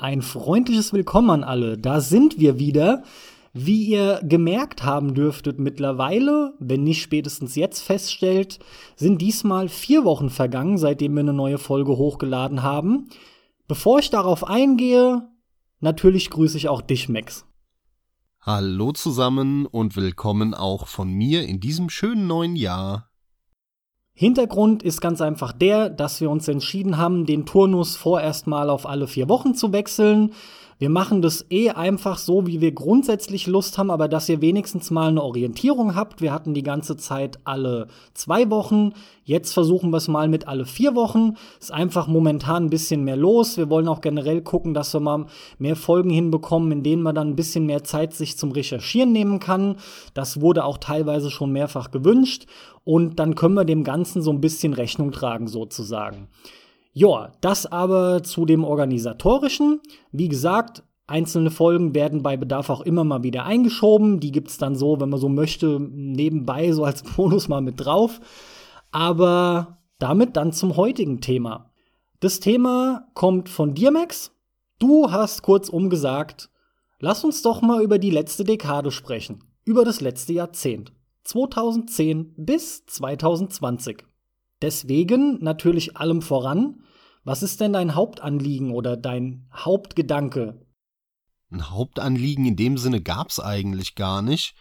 Ein freundliches Willkommen an alle. Da sind wir wieder. Wie ihr gemerkt haben dürftet mittlerweile, wenn nicht spätestens jetzt feststellt, sind diesmal vier Wochen vergangen, seitdem wir eine neue Folge hochgeladen haben. Bevor ich darauf eingehe, natürlich grüße ich auch dich, Max. Hallo zusammen und willkommen auch von mir in diesem schönen neuen Jahr. Hintergrund ist ganz einfach der, dass wir uns entschieden haben, den Turnus vorerst mal auf alle vier Wochen zu wechseln. Wir machen das eh einfach so, wie wir grundsätzlich Lust haben, aber dass ihr wenigstens mal eine Orientierung habt. Wir hatten die ganze Zeit alle zwei Wochen. Jetzt versuchen wir es mal mit alle vier Wochen. Ist einfach momentan ein bisschen mehr los. Wir wollen auch generell gucken, dass wir mal mehr Folgen hinbekommen, in denen man dann ein bisschen mehr Zeit sich zum Recherchieren nehmen kann. Das wurde auch teilweise schon mehrfach gewünscht. Und dann können wir dem Ganzen so ein bisschen Rechnung tragen, sozusagen. Ja, das aber zu dem organisatorischen. Wie gesagt, einzelne Folgen werden bei Bedarf auch immer mal wieder eingeschoben. Die gibt's dann so, wenn man so möchte, nebenbei so als Bonus mal mit drauf. Aber damit dann zum heutigen Thema. Das Thema kommt von dir, Max. Du hast kurzum gesagt, lass uns doch mal über die letzte Dekade sprechen. Über das letzte Jahrzehnt. 2010 bis 2020. Deswegen natürlich allem voran, was ist denn dein Hauptanliegen oder dein Hauptgedanke? Ein Hauptanliegen in dem Sinne gab's eigentlich gar nicht,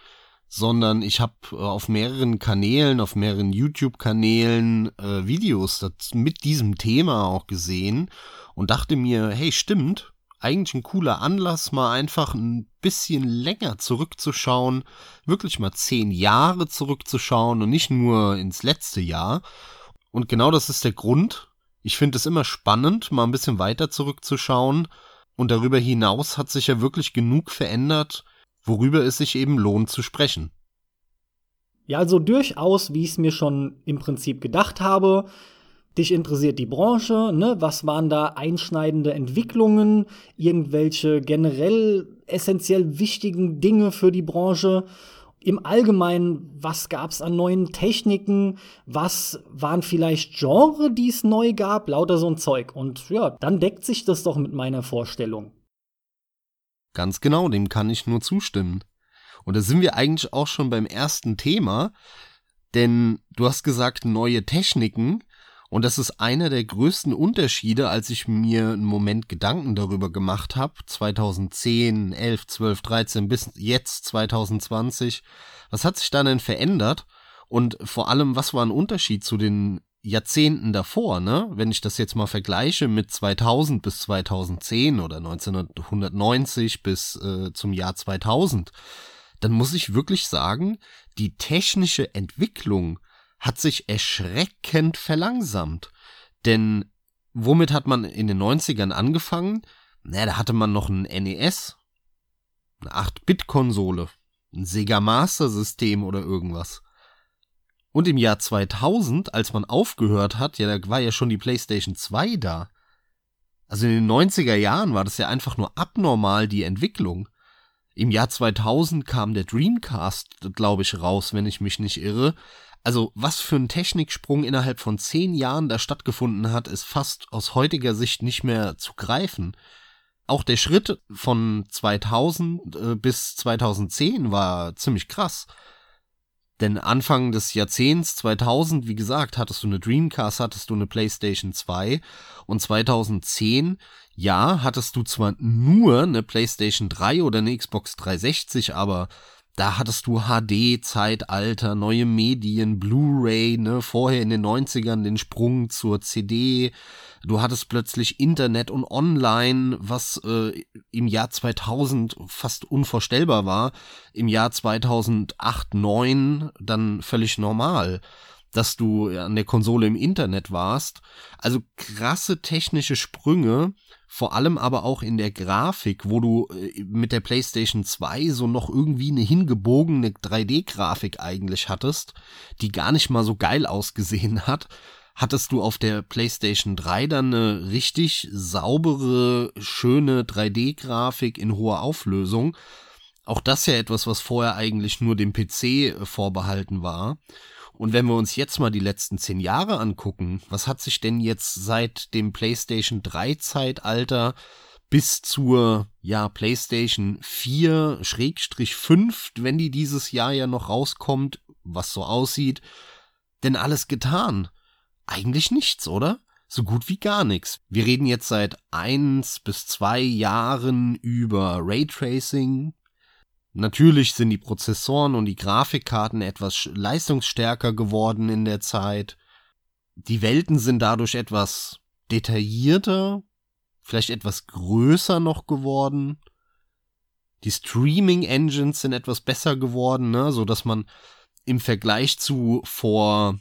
sondern ich habe äh, auf mehreren Kanälen, auf mehreren YouTube-Kanälen äh, Videos mit diesem Thema auch gesehen und dachte mir, hey, stimmt, eigentlich ein cooler Anlass, mal einfach ein bisschen länger zurückzuschauen, wirklich mal zehn Jahre zurückzuschauen und nicht nur ins letzte Jahr. Und genau das ist der Grund. Ich finde es immer spannend, mal ein bisschen weiter zurückzuschauen. Und darüber hinaus hat sich ja wirklich genug verändert, worüber es sich eben lohnt zu sprechen. Ja, also durchaus, wie ich es mir schon im Prinzip gedacht habe. Dich interessiert die Branche, ne? Was waren da einschneidende Entwicklungen, irgendwelche generell essentiell wichtigen Dinge für die Branche? Im Allgemeinen, was gab es an neuen Techniken, was waren vielleicht Genre, die es neu gab, lauter so ein Zeug. Und ja, dann deckt sich das doch mit meiner Vorstellung. Ganz genau, dem kann ich nur zustimmen. Und da sind wir eigentlich auch schon beim ersten Thema, denn du hast gesagt, neue Techniken. Und das ist einer der größten Unterschiede, als ich mir einen Moment Gedanken darüber gemacht habe, 2010, 11, 12, 13 bis jetzt 2020. Was hat sich da denn verändert? Und vor allem, was war ein Unterschied zu den Jahrzehnten davor, ne? Wenn ich das jetzt mal vergleiche mit 2000 bis 2010 oder 1990 bis äh, zum Jahr 2000, dann muss ich wirklich sagen, die technische Entwicklung hat sich erschreckend verlangsamt. Denn womit hat man in den 90ern angefangen? Na, da hatte man noch ein NES, eine 8-Bit-Konsole, ein Sega Master System oder irgendwas. Und im Jahr 2000, als man aufgehört hat, ja, da war ja schon die PlayStation 2 da. Also in den 90er Jahren war das ja einfach nur abnormal, die Entwicklung. Im Jahr 2000 kam der Dreamcast, glaube ich, raus, wenn ich mich nicht irre. Also was für ein Techniksprung innerhalb von zehn Jahren da stattgefunden hat, ist fast aus heutiger Sicht nicht mehr zu greifen. Auch der Schritt von 2000 äh, bis 2010 war ziemlich krass. Denn Anfang des Jahrzehnts 2000, wie gesagt, hattest du eine Dreamcast, hattest du eine PlayStation 2 und 2010, ja, hattest du zwar nur eine PlayStation 3 oder eine Xbox 360, aber da hattest du HD-Zeitalter, neue Medien, Blu-ray, ne, vorher in den 90ern den Sprung zur CD. Du hattest plötzlich Internet und Online, was äh, im Jahr 2000 fast unvorstellbar war. Im Jahr 2008, 9 dann völlig normal dass du an der Konsole im Internet warst. Also krasse technische Sprünge, vor allem aber auch in der Grafik, wo du äh, mit der PlayStation 2 so noch irgendwie eine hingebogene 3D-Grafik eigentlich hattest, die gar nicht mal so geil ausgesehen hat, hattest du auf der PlayStation 3 dann eine richtig saubere, schöne 3D-Grafik in hoher Auflösung. Auch das ja etwas, was vorher eigentlich nur dem PC äh, vorbehalten war. Und wenn wir uns jetzt mal die letzten zehn Jahre angucken, was hat sich denn jetzt seit dem PlayStation 3 Zeitalter bis zur ja PlayStation 4 Schrägstrich 5, wenn die dieses Jahr ja noch rauskommt, was so aussieht, denn alles getan? Eigentlich nichts, oder? So gut wie gar nichts. Wir reden jetzt seit eins bis zwei Jahren über Raytracing. Natürlich sind die Prozessoren und die Grafikkarten etwas leistungsstärker geworden in der Zeit. Die Welten sind dadurch etwas detaillierter, vielleicht etwas größer noch geworden. Die Streaming Engines sind etwas besser geworden, ne, so dass man im Vergleich zu vor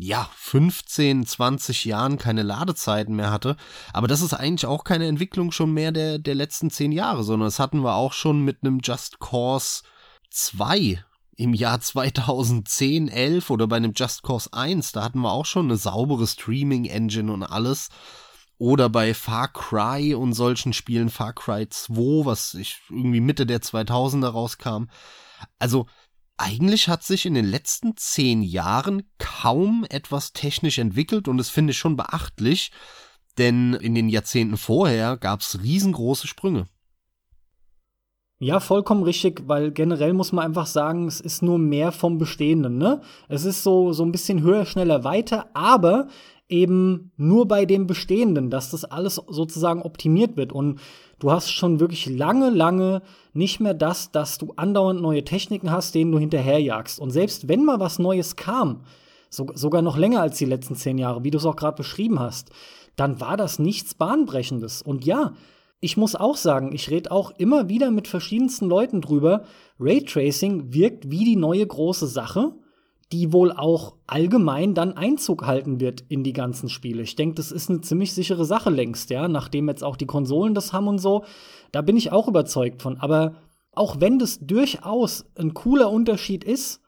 ja, 15, 20 Jahren keine Ladezeiten mehr hatte. Aber das ist eigentlich auch keine Entwicklung schon mehr der, der letzten 10 Jahre, sondern das hatten wir auch schon mit einem Just Cause 2 im Jahr 2010, 11 oder bei einem Just Cause 1. Da hatten wir auch schon eine saubere Streaming-Engine und alles. Oder bei Far Cry und solchen Spielen, Far Cry 2, was ich irgendwie Mitte der 2000er rauskam. Also eigentlich hat sich in den letzten zehn Jahren kaum etwas technisch entwickelt und das finde ich schon beachtlich, denn in den Jahrzehnten vorher gab es riesengroße Sprünge. Ja, vollkommen richtig, weil generell muss man einfach sagen, es ist nur mehr vom Bestehenden, ne? Es ist so, so ein bisschen höher, schneller, weiter, aber eben nur bei dem Bestehenden, dass das alles sozusagen optimiert wird. Und du hast schon wirklich lange, lange nicht mehr das, dass du andauernd neue Techniken hast, denen du hinterherjagst. Und selbst wenn mal was Neues kam, so, sogar noch länger als die letzten zehn Jahre, wie du es auch gerade beschrieben hast, dann war das nichts Bahnbrechendes. Und ja, ich muss auch sagen, ich rede auch immer wieder mit verschiedensten Leuten drüber. Raytracing wirkt wie die neue große Sache die wohl auch allgemein dann Einzug halten wird in die ganzen Spiele. Ich denke, das ist eine ziemlich sichere Sache längst, ja, nachdem jetzt auch die Konsolen das haben und so. Da bin ich auch überzeugt von. Aber auch wenn das durchaus ein cooler Unterschied ist,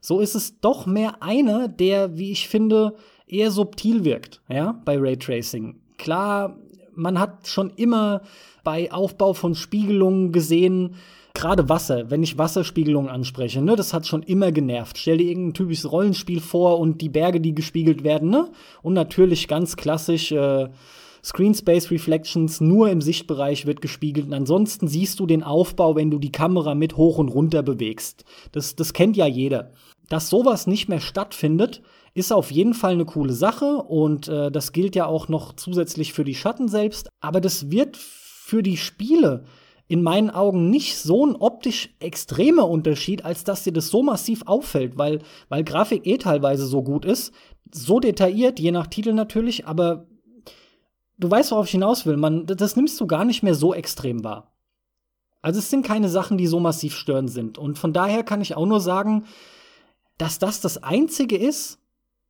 so ist es doch mehr einer, der, wie ich finde, eher subtil wirkt, ja, bei Raytracing. Klar, man hat schon immer bei Aufbau von Spiegelungen gesehen, gerade Wasser, wenn ich Wasserspiegelung anspreche, ne, das hat schon immer genervt. Stell dir irgendein typisches Rollenspiel vor und die Berge, die gespiegelt werden, ne? Und natürlich ganz klassisch äh, Screen Space Reflections nur im Sichtbereich wird gespiegelt. Und ansonsten siehst du den Aufbau, wenn du die Kamera mit hoch und runter bewegst. Das, das kennt ja jeder. Dass sowas nicht mehr stattfindet, ist auf jeden Fall eine coole Sache und äh, das gilt ja auch noch zusätzlich für die Schatten selbst. Aber das wird für die Spiele in meinen Augen nicht so ein optisch extremer Unterschied, als dass dir das so massiv auffällt, weil, weil Grafik eh teilweise so gut ist, so detailliert, je nach Titel natürlich, aber du weißt, worauf ich hinaus will, man, das nimmst du gar nicht mehr so extrem wahr. Also es sind keine Sachen, die so massiv störend sind. Und von daher kann ich auch nur sagen, dass das das Einzige ist,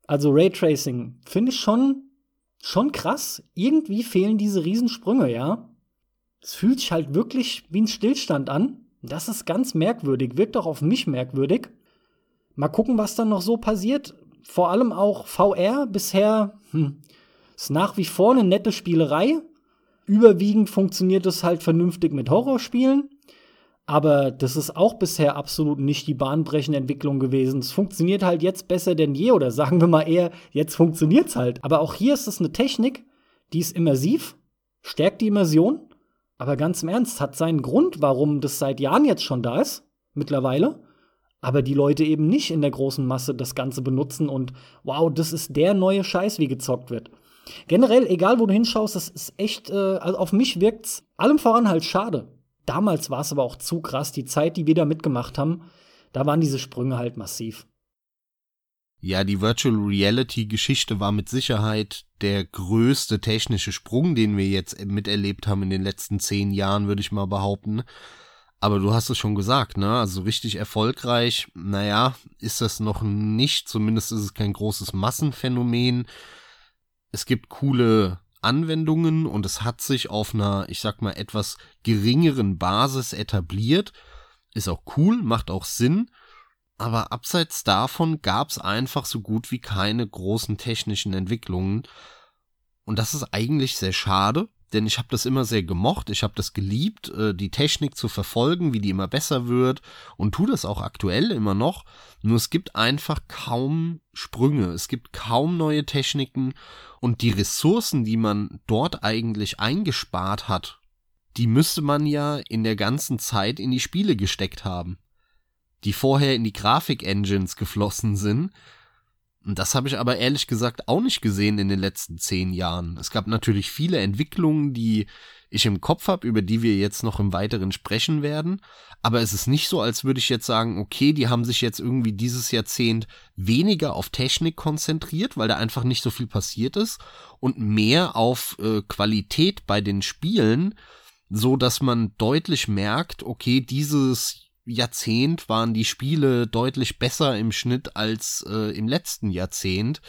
also Raytracing, finde ich schon, schon krass. Irgendwie fehlen diese Riesensprünge, ja. Es fühlt sich halt wirklich wie ein Stillstand an. Das ist ganz merkwürdig, wirkt auch auf mich merkwürdig. Mal gucken, was dann noch so passiert. Vor allem auch VR bisher hm, ist nach wie vor eine nette Spielerei. Überwiegend funktioniert es halt vernünftig mit Horrorspielen. Aber das ist auch bisher absolut nicht die bahnbrechende Entwicklung gewesen. Es funktioniert halt jetzt besser denn je oder sagen wir mal eher, jetzt funktioniert es halt. Aber auch hier ist es eine Technik, die ist immersiv, stärkt die Immersion aber ganz im Ernst, hat seinen Grund, warum das seit Jahren jetzt schon da ist, mittlerweile. Aber die Leute eben nicht in der großen Masse das Ganze benutzen und wow, das ist der neue Scheiß, wie gezockt wird. Generell, egal wo du hinschaust, das ist echt, äh, also auf mich wirkt's allem voran halt schade. Damals war es aber auch zu krass, die Zeit, die wir da mitgemacht haben, da waren diese Sprünge halt massiv. Ja, die Virtual Reality Geschichte war mit Sicherheit der größte technische Sprung, den wir jetzt miterlebt haben in den letzten zehn Jahren, würde ich mal behaupten. Aber du hast es schon gesagt, ne? Also richtig erfolgreich, naja, ist das noch nicht. Zumindest ist es kein großes Massenphänomen. Es gibt coole Anwendungen und es hat sich auf einer, ich sag mal, etwas geringeren Basis etabliert. Ist auch cool, macht auch Sinn aber abseits davon gab es einfach so gut wie keine großen technischen Entwicklungen. Und das ist eigentlich sehr schade, denn ich habe das immer sehr gemocht, ich habe das geliebt, äh, die Technik zu verfolgen, wie die immer besser wird und tu das auch aktuell immer noch. Nur es gibt einfach kaum Sprünge, es gibt kaum neue Techniken und die Ressourcen, die man dort eigentlich eingespart hat die müsste man ja in der ganzen Zeit in die Spiele gesteckt haben, die vorher in die Grafik-Engines geflossen sind. Und das habe ich aber ehrlich gesagt auch nicht gesehen in den letzten zehn Jahren. Es gab natürlich viele Entwicklungen, die ich im Kopf habe, über die wir jetzt noch im Weiteren sprechen werden. Aber es ist nicht so, als würde ich jetzt sagen, okay, die haben sich jetzt irgendwie dieses Jahrzehnt weniger auf Technik konzentriert, weil da einfach nicht so viel passiert ist und mehr auf äh, Qualität bei den Spielen, so dass man deutlich merkt, okay, dieses Jahrzehnt waren die Spiele deutlich besser im Schnitt als äh, im letzten Jahrzehnt.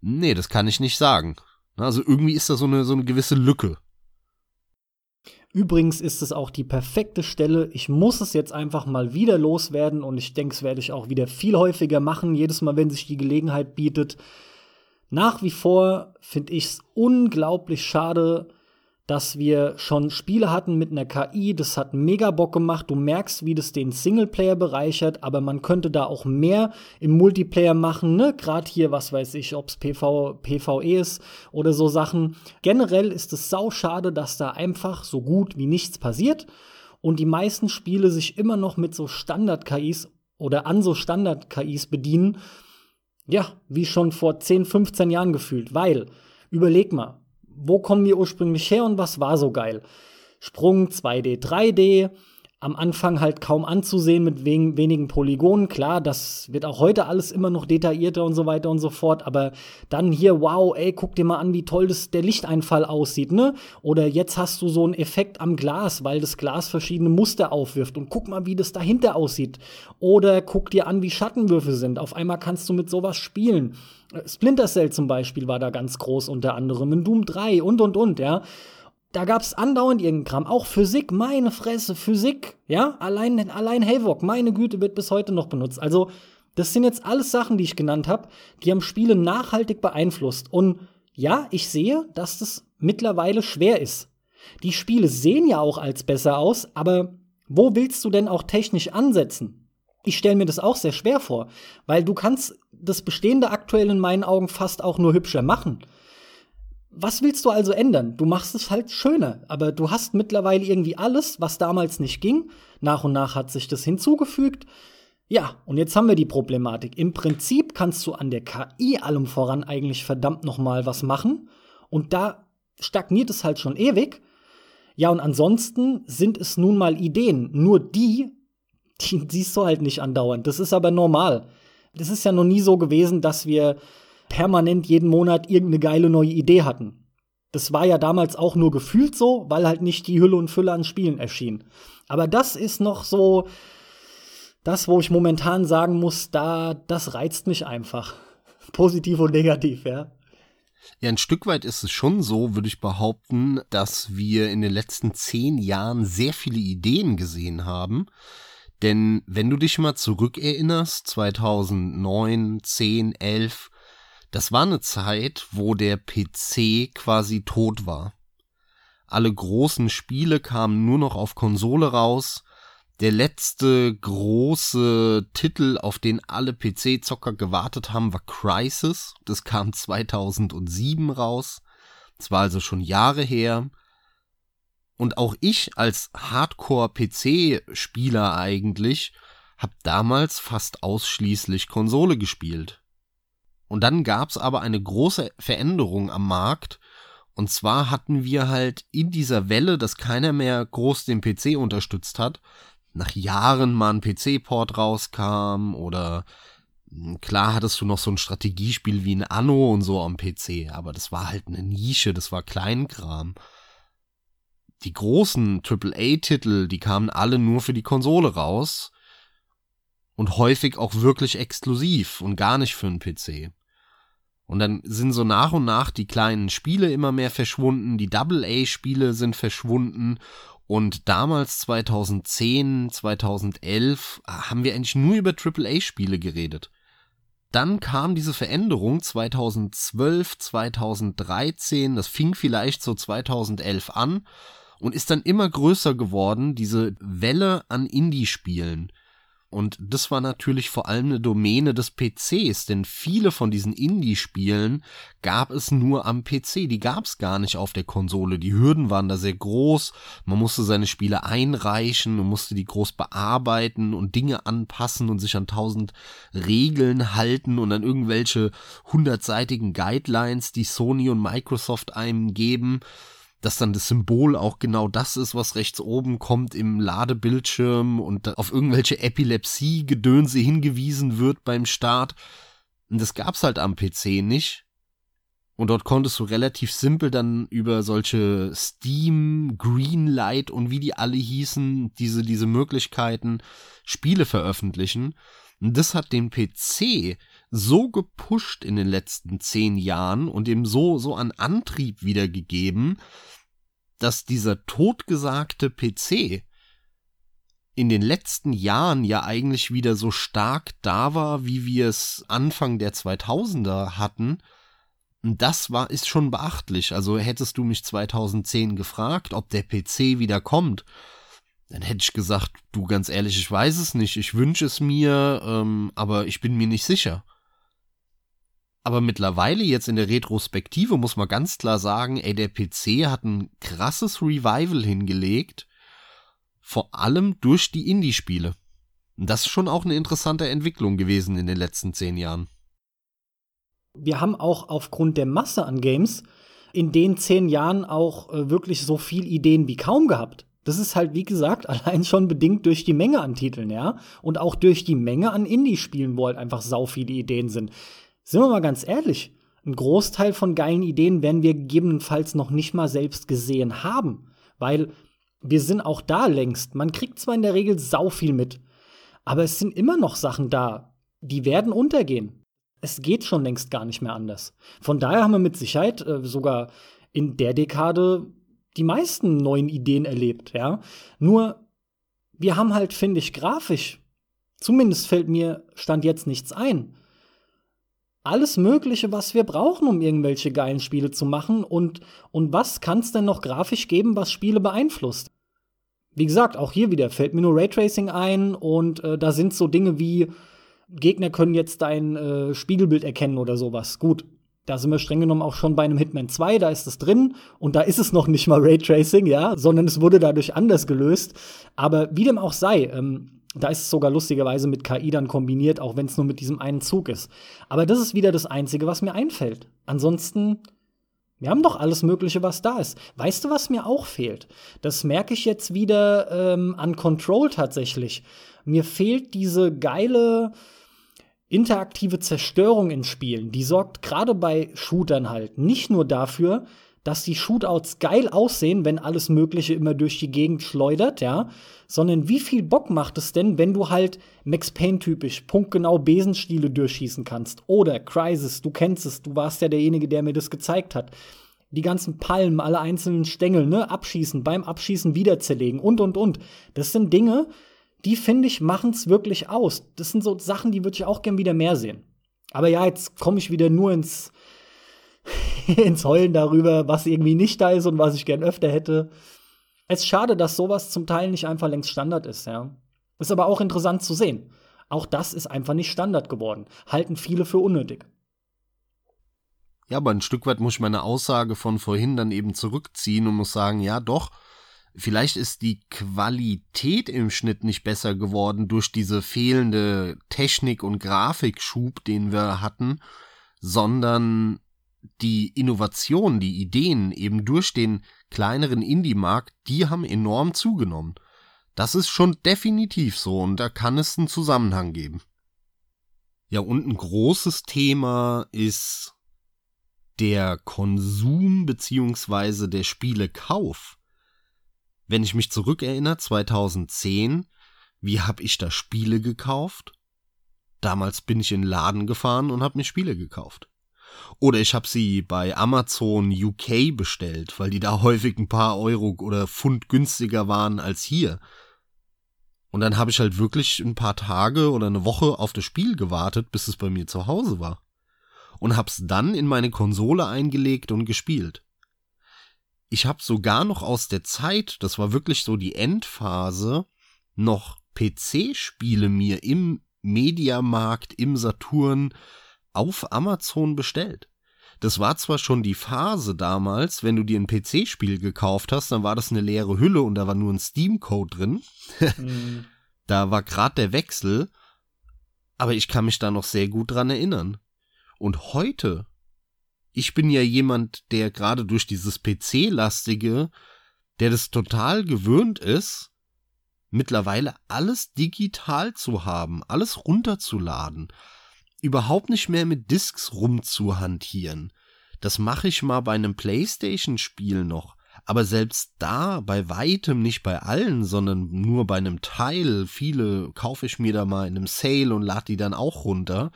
Nee, das kann ich nicht sagen. Also irgendwie ist da so eine, so eine gewisse Lücke. Übrigens ist es auch die perfekte Stelle. Ich muss es jetzt einfach mal wieder loswerden und ich denke, es werde ich auch wieder viel häufiger machen, jedes Mal, wenn sich die Gelegenheit bietet. Nach wie vor finde ich es unglaublich schade, dass wir schon Spiele hatten mit einer KI, das hat mega Bock gemacht. Du merkst, wie das den Singleplayer bereichert, aber man könnte da auch mehr im Multiplayer machen, ne? Gerade hier, was weiß ich, ob es PV, PvE ist oder so Sachen. Generell ist es sau schade, dass da einfach so gut wie nichts passiert und die meisten Spiele sich immer noch mit so Standard-KIs oder an so Standard-KIs bedienen. Ja, wie schon vor 10, 15 Jahren gefühlt, weil überleg mal, wo kommen wir ursprünglich her und was war so geil? Sprung 2D, 3D, am Anfang halt kaum anzusehen mit wen wenigen Polygonen. Klar, das wird auch heute alles immer noch detaillierter und so weiter und so fort. Aber dann hier, wow, ey, guck dir mal an, wie toll das, der Lichteinfall aussieht, ne? Oder jetzt hast du so einen Effekt am Glas, weil das Glas verschiedene Muster aufwirft. Und guck mal, wie das dahinter aussieht. Oder guck dir an, wie Schattenwürfe sind. Auf einmal kannst du mit sowas spielen. Splinter Cell zum Beispiel war da ganz groß unter anderem. In Doom 3 und und und, ja da gab es andauernd irgendeinen Kram. Auch Physik, meine Fresse, Physik, ja, allein, allein Havok, meine Güte, wird bis heute noch benutzt. Also, das sind jetzt alles Sachen, die ich genannt habe, die haben Spiele nachhaltig beeinflusst. Und ja, ich sehe, dass das mittlerweile schwer ist. Die Spiele sehen ja auch als besser aus, aber wo willst du denn auch technisch ansetzen? Ich stelle mir das auch sehr schwer vor, weil du kannst das Bestehende aktuell in meinen Augen fast auch nur hübscher machen was willst du also ändern? Du machst es halt schöner, aber du hast mittlerweile irgendwie alles, was damals nicht ging. Nach und nach hat sich das hinzugefügt. Ja, und jetzt haben wir die Problematik. Im Prinzip kannst du an der KI allem voran eigentlich verdammt noch mal was machen und da stagniert es halt schon ewig. Ja, und ansonsten sind es nun mal Ideen, nur die, die siehst du halt nicht andauernd. Das ist aber normal. Das ist ja noch nie so gewesen, dass wir permanent jeden Monat irgendeine geile neue Idee hatten. Das war ja damals auch nur gefühlt so, weil halt nicht die Hülle und Fülle an Spielen erschien. Aber das ist noch so das, wo ich momentan sagen muss, da das reizt mich einfach. Positiv und negativ, ja. Ja, ein Stück weit ist es schon so, würde ich behaupten, dass wir in den letzten zehn Jahren sehr viele Ideen gesehen haben. Denn wenn du dich mal zurückerinnerst, 2009, 10, 11, das war eine Zeit, wo der PC quasi tot war. Alle großen Spiele kamen nur noch auf Konsole raus. Der letzte große Titel, auf den alle PC-Zocker gewartet haben, war Crisis. Das kam 2007 raus. Das war also schon Jahre her. Und auch ich als Hardcore-PC-Spieler eigentlich hab damals fast ausschließlich Konsole gespielt. Und dann gab's aber eine große Veränderung am Markt. Und zwar hatten wir halt in dieser Welle, dass keiner mehr groß den PC unterstützt hat, nach Jahren mal ein PC-Port rauskam oder hm, klar hattest du noch so ein Strategiespiel wie ein Anno und so am PC, aber das war halt eine Nische, das war Kleinkram. Die großen AAA-Titel, die kamen alle nur für die Konsole raus und häufig auch wirklich exklusiv und gar nicht für einen PC. Und dann sind so nach und nach die kleinen Spiele immer mehr verschwunden, die Double-A-Spiele sind verschwunden und damals 2010, 2011 haben wir eigentlich nur über Triple-A-Spiele geredet. Dann kam diese Veränderung 2012, 2013, das fing vielleicht so 2011 an und ist dann immer größer geworden, diese Welle an Indie-Spielen. Und das war natürlich vor allem eine Domäne des PCs, denn viele von diesen Indie-Spielen gab es nur am PC. Die gab es gar nicht auf der Konsole. Die Hürden waren da sehr groß. Man musste seine Spiele einreichen und musste die groß bearbeiten und Dinge anpassen und sich an tausend Regeln halten und an irgendwelche hundertseitigen Guidelines, die Sony und Microsoft einem geben dass dann das Symbol auch genau das ist, was rechts oben kommt im Ladebildschirm und auf irgendwelche Epilepsie-Gedönse hingewiesen wird beim Start. Und das gab's halt am PC nicht. Und dort konntest du relativ simpel dann über solche Steam, Greenlight und wie die alle hießen, diese, diese Möglichkeiten Spiele veröffentlichen. Und das hat den PC so gepusht in den letzten zehn Jahren und ihm so, so an Antrieb wiedergegeben, dass dieser totgesagte PC in den letzten Jahren ja eigentlich wieder so stark da war, wie wir es Anfang der 2000er hatten. Das war, ist schon beachtlich. Also hättest du mich 2010 gefragt, ob der PC wieder kommt, dann hätte ich gesagt, du ganz ehrlich, ich weiß es nicht, ich wünsche es mir, ähm, aber ich bin mir nicht sicher. Aber mittlerweile jetzt in der Retrospektive muss man ganz klar sagen, ey, der PC hat ein krasses Revival hingelegt, vor allem durch die Indie-Spiele. Das ist schon auch eine interessante Entwicklung gewesen in den letzten zehn Jahren. Wir haben auch aufgrund der Masse an Games in den zehn Jahren auch äh, wirklich so viel Ideen wie kaum gehabt. Das ist halt, wie gesagt, allein schon bedingt durch die Menge an Titeln, ja. Und auch durch die Menge an Indie-Spielen, wo halt einfach sau viele Ideen sind. Sind wir mal ganz ehrlich, ein Großteil von geilen Ideen werden wir gegebenenfalls noch nicht mal selbst gesehen haben, weil wir sind auch da längst. Man kriegt zwar in der Regel sau viel mit, aber es sind immer noch Sachen da, die werden untergehen. Es geht schon längst gar nicht mehr anders. Von daher haben wir mit Sicherheit äh, sogar in der Dekade die meisten neuen Ideen erlebt, ja. Nur wir haben halt, finde ich, grafisch, zumindest fällt mir Stand jetzt nichts ein, alles Mögliche, was wir brauchen, um irgendwelche geilen Spiele zu machen. Und, und was kann es denn noch grafisch geben, was Spiele beeinflusst? Wie gesagt, auch hier wieder fällt mir nur Raytracing ein und äh, da sind so Dinge wie Gegner können jetzt dein äh, Spiegelbild erkennen oder sowas. Gut, da sind wir streng genommen auch schon bei einem Hitman 2, da ist es drin und da ist es noch nicht mal Raytracing, ja, sondern es wurde dadurch anders gelöst. Aber wie dem auch sei, ähm, da ist es sogar lustigerweise mit KI dann kombiniert, auch wenn es nur mit diesem einen Zug ist. Aber das ist wieder das Einzige, was mir einfällt. Ansonsten, wir haben doch alles Mögliche, was da ist. Weißt du, was mir auch fehlt? Das merke ich jetzt wieder ähm, an Control tatsächlich. Mir fehlt diese geile interaktive Zerstörung in Spielen. Die sorgt gerade bei Shootern halt nicht nur dafür, dass die Shootouts geil aussehen, wenn alles Mögliche immer durch die Gegend schleudert, ja, sondern wie viel Bock macht es denn, wenn du halt Max Payne typisch punktgenau Besenstiele durchschießen kannst oder Crisis, du kennst es, du warst ja derjenige, der mir das gezeigt hat. Die ganzen Palmen, alle einzelnen Stängel, ne, abschießen, beim Abschießen wieder zerlegen und und und. Das sind Dinge, die finde ich machen's wirklich aus. Das sind so Sachen, die würde ich auch gern wieder mehr sehen. Aber ja, jetzt komme ich wieder nur ins ins Heulen darüber, was irgendwie nicht da ist und was ich gern öfter hätte. Es ist schade, dass sowas zum Teil nicht einfach längst Standard ist, ja. Ist aber auch interessant zu sehen. Auch das ist einfach nicht Standard geworden. Halten viele für unnötig. Ja, aber ein Stück weit muss ich meine Aussage von vorhin dann eben zurückziehen und muss sagen, ja doch, vielleicht ist die Qualität im Schnitt nicht besser geworden durch diese fehlende Technik und Grafikschub, den wir hatten, sondern die Innovation, die Ideen eben durch den kleineren Indie-Markt, die haben enorm zugenommen. Das ist schon definitiv so und da kann es einen Zusammenhang geben. Ja, und ein großes Thema ist der Konsum beziehungsweise der Spielekauf. Wenn ich mich zurückerinnere, 2010, wie habe ich da Spiele gekauft? Damals bin ich in den Laden gefahren und habe mir Spiele gekauft. Oder ich habe sie bei Amazon UK bestellt, weil die da häufig ein paar Euro oder Pfund günstiger waren als hier. Und dann habe ich halt wirklich ein paar Tage oder eine Woche auf das Spiel gewartet, bis es bei mir zu Hause war. Und hab's dann in meine Konsole eingelegt und gespielt. Ich hab sogar noch aus der Zeit, das war wirklich so die Endphase, noch PC-Spiele mir im Mediamarkt, im Saturn, auf Amazon bestellt. Das war zwar schon die Phase damals, wenn du dir ein PC-Spiel gekauft hast, dann war das eine leere Hülle und da war nur ein Steam-Code drin. mhm. Da war gerade der Wechsel, aber ich kann mich da noch sehr gut dran erinnern. Und heute, ich bin ja jemand, der gerade durch dieses PC-lastige, der das total gewöhnt ist, mittlerweile alles digital zu haben, alles runterzuladen, überhaupt nicht mehr mit Discs rumzuhantieren. Das mache ich mal bei einem PlayStation-Spiel noch, aber selbst da bei weitem nicht bei allen, sondern nur bei einem Teil. Viele kaufe ich mir da mal in einem Sale und lade die dann auch runter.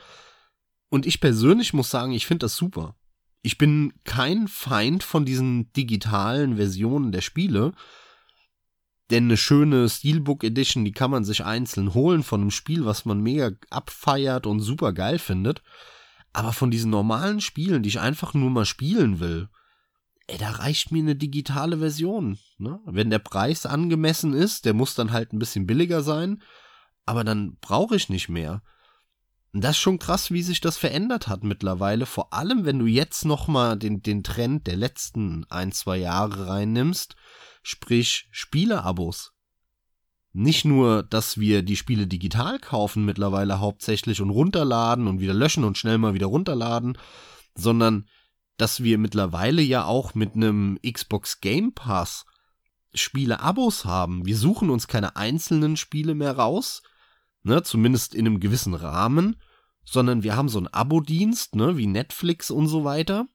Und ich persönlich muss sagen, ich finde das super. Ich bin kein Feind von diesen digitalen Versionen der Spiele, denn eine schöne Steelbook Edition, die kann man sich einzeln holen von einem Spiel, was man mega abfeiert und super geil findet. Aber von diesen normalen Spielen, die ich einfach nur mal spielen will, ey, da reicht mir eine digitale Version. Ne? Wenn der Preis angemessen ist, der muss dann halt ein bisschen billiger sein, aber dann brauche ich nicht mehr. Das ist schon krass, wie sich das verändert hat mittlerweile. Vor allem, wenn du jetzt noch mal den, den Trend der letzten ein, zwei Jahre reinnimmst sprich Spieleabos. Nicht nur, dass wir die Spiele digital kaufen mittlerweile hauptsächlich und runterladen und wieder löschen und schnell mal wieder runterladen, sondern dass wir mittlerweile ja auch mit einem Xbox Game Pass Spiele-Abos haben. Wir suchen uns keine einzelnen Spiele mehr raus, ne, zumindest in einem gewissen Rahmen, sondern wir haben so einen Abo-Dienst, ne, wie Netflix und so weiter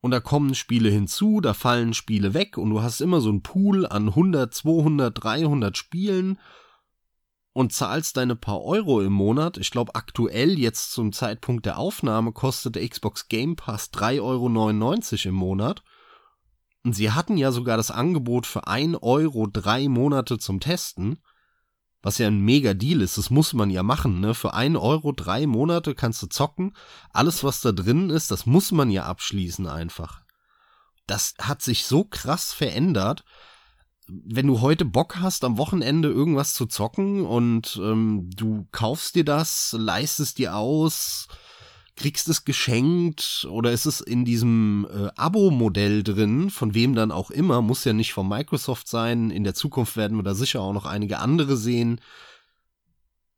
und da kommen Spiele hinzu, da fallen Spiele weg und du hast immer so einen Pool an 100, 200, 300 Spielen und zahlst deine paar Euro im Monat. Ich glaube, aktuell jetzt zum Zeitpunkt der Aufnahme kostet der Xbox Game Pass 3,99 Euro im Monat. Und sie hatten ja sogar das Angebot für 1 Euro drei Monate zum Testen. Was ja ein mega Deal ist, das muss man ja machen, ne? Für einen Euro drei Monate kannst du zocken. Alles, was da drin ist, das muss man ja abschließen einfach. Das hat sich so krass verändert. Wenn du heute Bock hast, am Wochenende irgendwas zu zocken und ähm, du kaufst dir das, leistest dir aus, kriegst es geschenkt oder ist es in diesem äh, Abo-Modell drin, von wem dann auch immer, muss ja nicht von Microsoft sein, in der Zukunft werden wir da sicher auch noch einige andere sehen,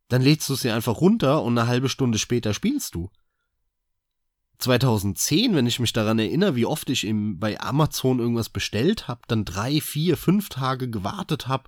dann lädst du es dir einfach runter und eine halbe Stunde später spielst du. 2010, wenn ich mich daran erinnere, wie oft ich im, bei Amazon irgendwas bestellt habe, dann drei, vier, fünf Tage gewartet habe,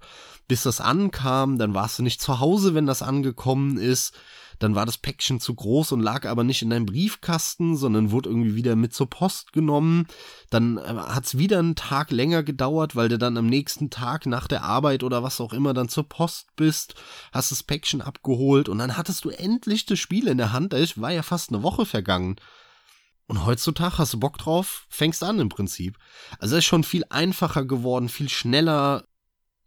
bis das ankam, dann warst du nicht zu Hause, wenn das angekommen ist, dann war das Päckchen zu groß und lag aber nicht in deinem Briefkasten, sondern wurde irgendwie wieder mit zur Post genommen. Dann äh, hat's wieder einen Tag länger gedauert, weil du dann am nächsten Tag nach der Arbeit oder was auch immer dann zur Post bist, hast das Päckchen abgeholt und dann hattest du endlich das Spiel in der Hand. Da war ja fast eine Woche vergangen. Und heutzutage hast du Bock drauf, fängst an im Prinzip. Also es ist schon viel einfacher geworden, viel schneller.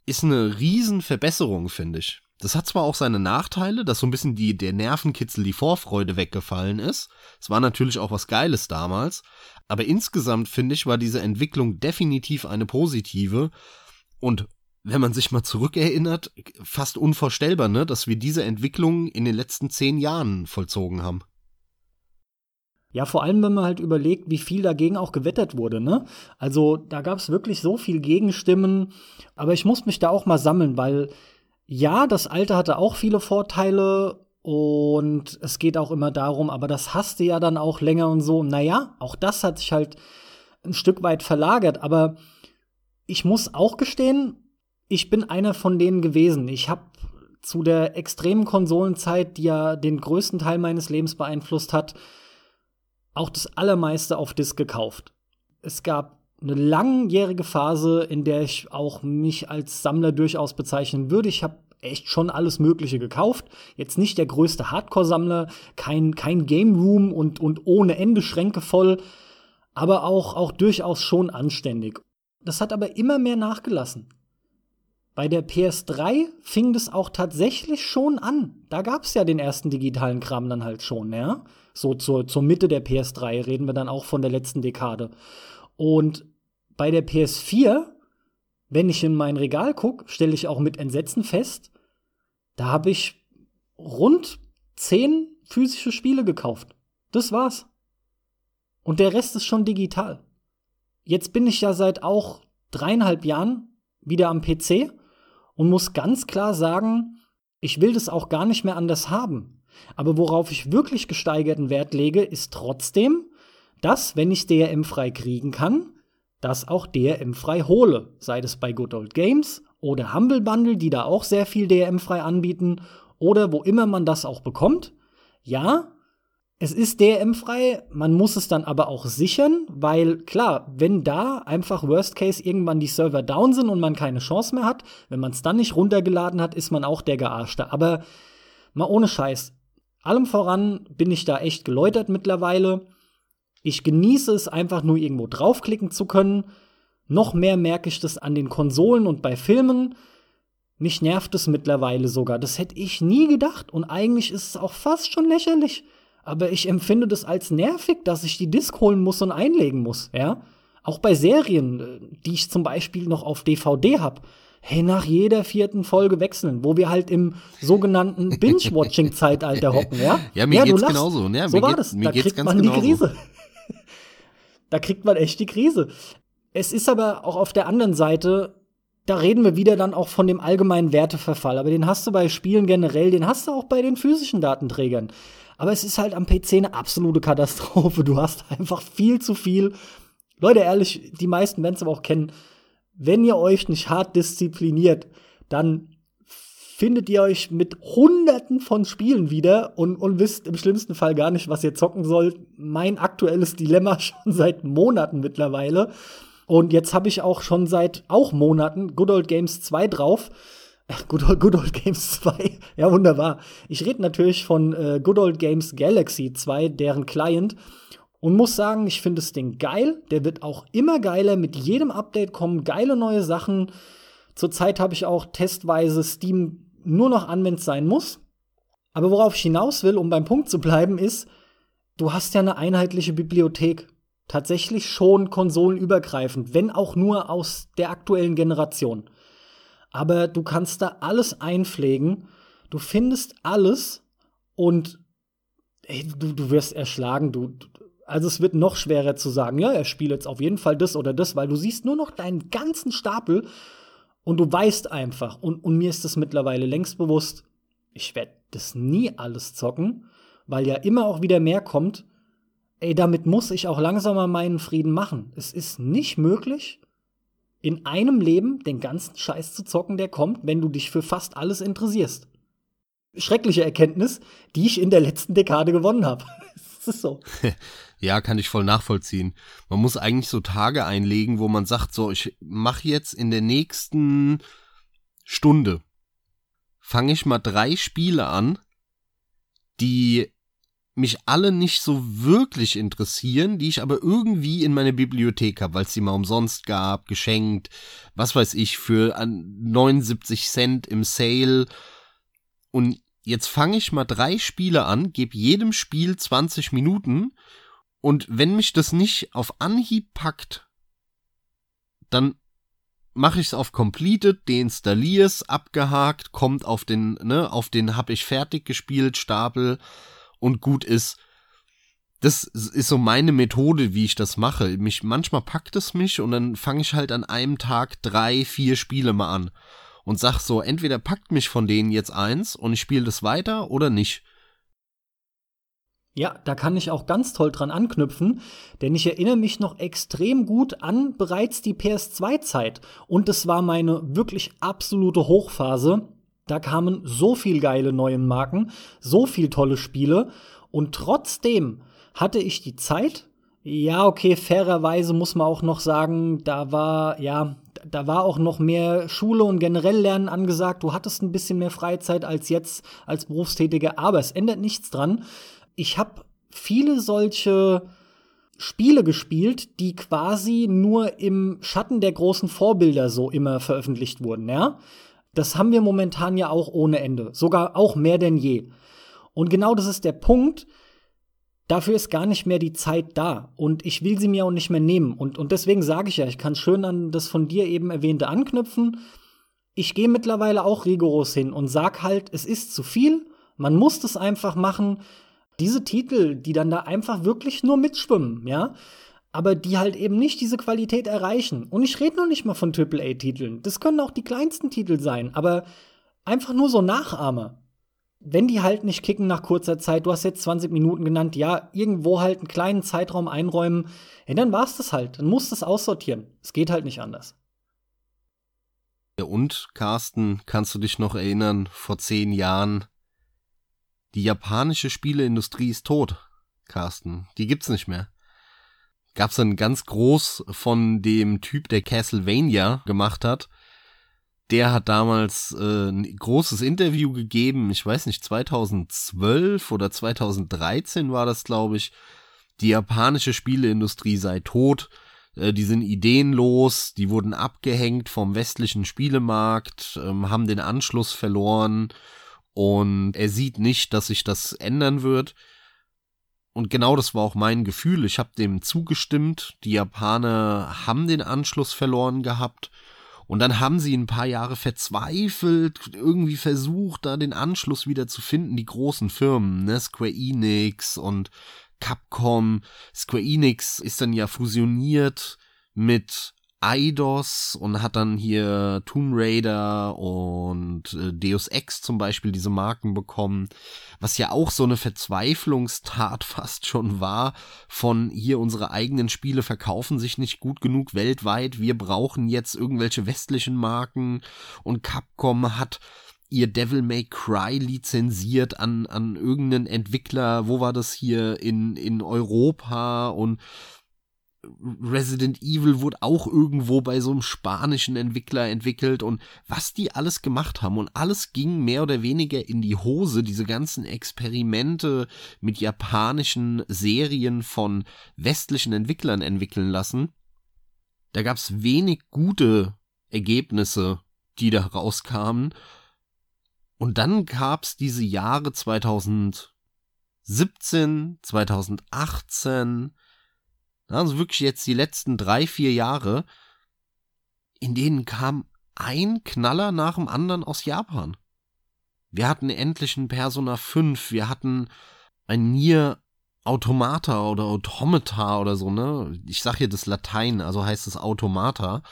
Ist eine Riesenverbesserung, finde ich. Das hat zwar auch seine Nachteile, dass so ein bisschen die, der Nervenkitzel, die Vorfreude weggefallen ist. Es war natürlich auch was Geiles damals. Aber insgesamt finde ich, war diese Entwicklung definitiv eine positive. Und wenn man sich mal zurückerinnert, fast unvorstellbar, ne, dass wir diese Entwicklung in den letzten zehn Jahren vollzogen haben. Ja, vor allem, wenn man halt überlegt, wie viel dagegen auch gewettert wurde, ne? Also, da gab es wirklich so viel Gegenstimmen. Aber ich muss mich da auch mal sammeln, weil ja, das Alte hatte auch viele Vorteile und es geht auch immer darum, aber das hasste ja dann auch länger und so. Naja, auch das hat sich halt ein Stück weit verlagert, aber ich muss auch gestehen, ich bin einer von denen gewesen. Ich habe zu der extremen Konsolenzeit, die ja den größten Teil meines Lebens beeinflusst hat, auch das Allermeiste auf Disc gekauft. Es gab eine langjährige Phase, in der ich auch mich als Sammler durchaus bezeichnen würde. Ich habe echt schon alles Mögliche gekauft. Jetzt nicht der größte Hardcore-Sammler, kein, kein Game Room und, und ohne Ende Schränke voll, aber auch, auch durchaus schon anständig. Das hat aber immer mehr nachgelassen. Bei der PS3 fing das auch tatsächlich schon an. Da gab es ja den ersten digitalen Kram dann halt schon, ja. So zur, zur Mitte der PS3 reden wir dann auch von der letzten Dekade. Und bei der PS4, wenn ich in mein Regal gucke, stelle ich auch mit Entsetzen fest, Da habe ich rund zehn physische Spiele gekauft. Das war's. Und der Rest ist schon digital. Jetzt bin ich ja seit auch dreieinhalb Jahren wieder am PC und muss ganz klar sagen, ich will das auch gar nicht mehr anders haben. Aber worauf ich wirklich gesteigerten Wert lege, ist trotzdem, dass, wenn ich DRM-frei kriegen kann, das auch DRM-frei hole. Sei es bei Good Old Games oder Humble Bundle, die da auch sehr viel DRM-frei anbieten, oder wo immer man das auch bekommt. Ja, es ist DRM-frei, man muss es dann aber auch sichern, weil klar, wenn da einfach Worst Case irgendwann die Server down sind und man keine Chance mehr hat, wenn man es dann nicht runtergeladen hat, ist man auch der Gearschte. Aber mal ohne Scheiß. Allem voran bin ich da echt geläutert mittlerweile. Ich genieße es einfach nur irgendwo draufklicken zu können. Noch mehr merke ich das an den Konsolen und bei Filmen. Mich nervt es mittlerweile sogar. Das hätte ich nie gedacht. Und eigentlich ist es auch fast schon lächerlich aber ich empfinde das als nervig, dass ich die Disc holen muss und einlegen muss, ja. Auch bei Serien, äh, die ich zum Beispiel noch auf DVD habe. Hey, nach jeder vierten Folge wechseln, wo wir halt im sogenannten Binge-Watching-Zeitalter hocken, ja? Ja, mir ja, geht's genauso. Ja, so war geht, das. da kriegt man genauso. die Krise. Da kriegt man echt die Krise. Es ist aber auch auf der anderen Seite, da reden wir wieder dann auch von dem allgemeinen Werteverfall. Aber den hast du bei Spielen generell, den hast du auch bei den physischen Datenträgern. Aber es ist halt am PC eine absolute Katastrophe. Du hast einfach viel zu viel. Leute, ehrlich, die meisten werden es aber auch kennen. Wenn ihr euch nicht hart diszipliniert, dann findet ihr euch mit hunderten von Spielen wieder und, und wisst im schlimmsten Fall gar nicht, was ihr zocken sollt. Mein aktuelles Dilemma schon seit Monaten mittlerweile. Und jetzt habe ich auch schon seit auch Monaten Good Old Games 2 drauf. Good Old, Good Old Games 2. Ja, wunderbar. Ich rede natürlich von äh, Good Old Games Galaxy 2, deren Client. Und muss sagen, ich finde das Ding geil. Der wird auch immer geiler. Mit jedem Update kommen geile neue Sachen. Zurzeit habe ich auch testweise Steam nur noch an, wenn es sein muss. Aber worauf ich hinaus will, um beim Punkt zu bleiben, ist, du hast ja eine einheitliche Bibliothek. Tatsächlich schon konsolenübergreifend, wenn auch nur aus der aktuellen Generation aber du kannst da alles einpflegen. Du findest alles und ey, du, du wirst erschlagen. Du, also es wird noch schwerer zu sagen, ja, er spielt jetzt auf jeden Fall das oder das, weil du siehst nur noch deinen ganzen Stapel und du weißt einfach, und, und mir ist das mittlerweile längst bewusst, ich werde das nie alles zocken, weil ja immer auch wieder mehr kommt. Ey, damit muss ich auch langsam mal meinen Frieden machen. Es ist nicht möglich, in einem Leben den ganzen Scheiß zu zocken, der kommt, wenn du dich für fast alles interessierst. Schreckliche Erkenntnis, die ich in der letzten Dekade gewonnen habe. das ist so. Ja, kann ich voll nachvollziehen. Man muss eigentlich so Tage einlegen, wo man sagt, so, ich mache jetzt in der nächsten Stunde, fange ich mal drei Spiele an, die mich alle nicht so wirklich interessieren, die ich aber irgendwie in meine Bibliothek habe, weil es sie mal umsonst gab, geschenkt, was weiß ich, für 79 Cent im Sale. Und jetzt fange ich mal drei Spiele an, gebe jedem Spiel 20 Minuten und wenn mich das nicht auf Anhieb packt, dann mache ich es auf Completed, deinstalliere abgehakt, kommt auf den, ne, auf den hab ich fertig gespielt Stapel und gut ist. Das ist so meine Methode, wie ich das mache. Mich, manchmal packt es mich und dann fange ich halt an einem Tag drei, vier Spiele mal an und sag so, entweder packt mich von denen jetzt eins und ich spiele das weiter oder nicht. Ja, da kann ich auch ganz toll dran anknüpfen, denn ich erinnere mich noch extrem gut an bereits die PS2-Zeit. Und es war meine wirklich absolute Hochphase. Da kamen so viel geile neue Marken, so viel tolle Spiele und trotzdem hatte ich die Zeit. Ja, okay, fairerweise muss man auch noch sagen, da war, ja, da war auch noch mehr Schule und generell Lernen angesagt. Du hattest ein bisschen mehr Freizeit als jetzt als Berufstätiger, aber es ändert nichts dran. Ich habe viele solche Spiele gespielt, die quasi nur im Schatten der großen Vorbilder so immer veröffentlicht wurden, ja? Das haben wir momentan ja auch ohne Ende, sogar auch mehr denn je. Und genau das ist der Punkt. Dafür ist gar nicht mehr die Zeit da und ich will sie mir auch nicht mehr nehmen. Und, und deswegen sage ich ja, ich kann schön an das von dir eben erwähnte anknüpfen. ich gehe mittlerweile auch rigoros hin und sag halt, es ist zu viel, man muss das einfach machen. Diese Titel, die dann da einfach wirklich nur mitschwimmen, ja, aber die halt eben nicht diese Qualität erreichen. Und ich rede noch nicht mal von AAA-Titeln. Das können auch die kleinsten Titel sein, aber einfach nur so Nachahmer. Wenn die halt nicht kicken nach kurzer Zeit, du hast jetzt 20 Minuten genannt, ja, irgendwo halt einen kleinen Zeitraum einräumen, ja, dann war's das halt. Dann musst du es aussortieren. Es geht halt nicht anders. Ja, und, Carsten, kannst du dich noch erinnern, vor zehn Jahren, die japanische Spieleindustrie ist tot, Carsten. Die gibt's nicht mehr. Gab's dann ganz groß von dem Typ, der Castlevania gemacht hat. Der hat damals äh, ein großes Interview gegeben, ich weiß nicht, 2012 oder 2013 war das, glaube ich. Die japanische Spieleindustrie sei tot äh, die sind ideenlos, die wurden abgehängt vom westlichen Spielemarkt, ähm, haben den Anschluss verloren und er sieht nicht, dass sich das ändern wird. Und genau das war auch mein Gefühl. Ich habe dem zugestimmt. Die Japaner haben den Anschluss verloren gehabt. Und dann haben sie ein paar Jahre verzweifelt, irgendwie versucht, da den Anschluss wieder zu finden, die großen Firmen, ne, Square Enix und Capcom, Square Enix ist dann ja fusioniert mit Eidos und hat dann hier Tomb Raider und äh, Deus Ex zum Beispiel diese Marken bekommen, was ja auch so eine Verzweiflungstat fast schon war von hier unsere eigenen Spiele verkaufen sich nicht gut genug weltweit, wir brauchen jetzt irgendwelche westlichen Marken und Capcom hat ihr Devil May Cry lizenziert an, an irgendeinen Entwickler, wo war das hier in, in Europa und Resident Evil wurde auch irgendwo bei so einem spanischen Entwickler entwickelt und was die alles gemacht haben und alles ging mehr oder weniger in die Hose, diese ganzen Experimente mit japanischen Serien von westlichen Entwicklern entwickeln lassen. Da gab's wenig gute Ergebnisse, die da rauskamen und dann gab's diese Jahre 2017, 2018, also wirklich jetzt die letzten drei, vier Jahre, in denen kam ein Knaller nach dem anderen aus Japan. Wir hatten endlich ein Persona 5, wir hatten ein Nier Automata oder Automata oder so, ne? Ich sag hier das Latein, also heißt es Automata,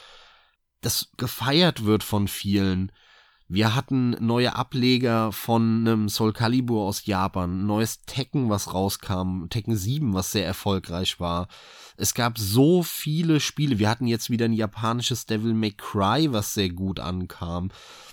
das gefeiert wird von vielen. Wir hatten neue Ableger von einem Soul Calibur aus Japan, neues Tekken, was rauskam, Tekken 7, was sehr erfolgreich war. Es gab so viele Spiele. Wir hatten jetzt wieder ein japanisches Devil May Cry, was sehr gut ankam.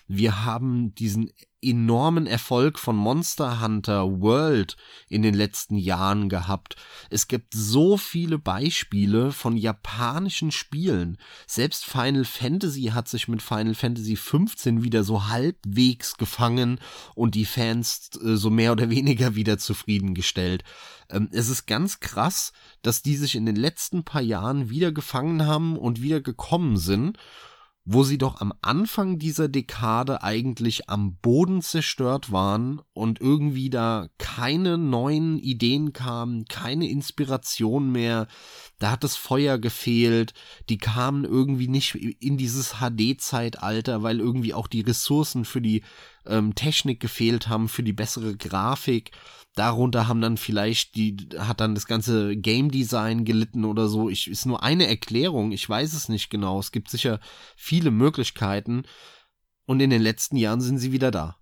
Wir haben diesen enormen Erfolg von Monster Hunter World in den letzten Jahren gehabt. Es gibt so viele Beispiele von japanischen Spielen. Selbst Final Fantasy hat sich mit Final Fantasy 15 wieder so halbwegs gefangen und die Fans äh, so mehr oder weniger wieder zufriedengestellt. Ähm, es ist ganz krass, dass die sich in den letzten paar Jahren wieder gefangen haben und wieder gekommen sind wo sie doch am Anfang dieser Dekade eigentlich am Boden zerstört waren und irgendwie da keine neuen Ideen kamen, keine Inspiration mehr, da hat das Feuer gefehlt, die kamen irgendwie nicht in dieses HD-Zeitalter, weil irgendwie auch die Ressourcen für die ähm, Technik gefehlt haben, für die bessere Grafik darunter haben dann vielleicht die, hat dann das ganze Game Design gelitten oder so. Ich, ist nur eine Erklärung. Ich weiß es nicht genau. Es gibt sicher viele Möglichkeiten. Und in den letzten Jahren sind sie wieder da.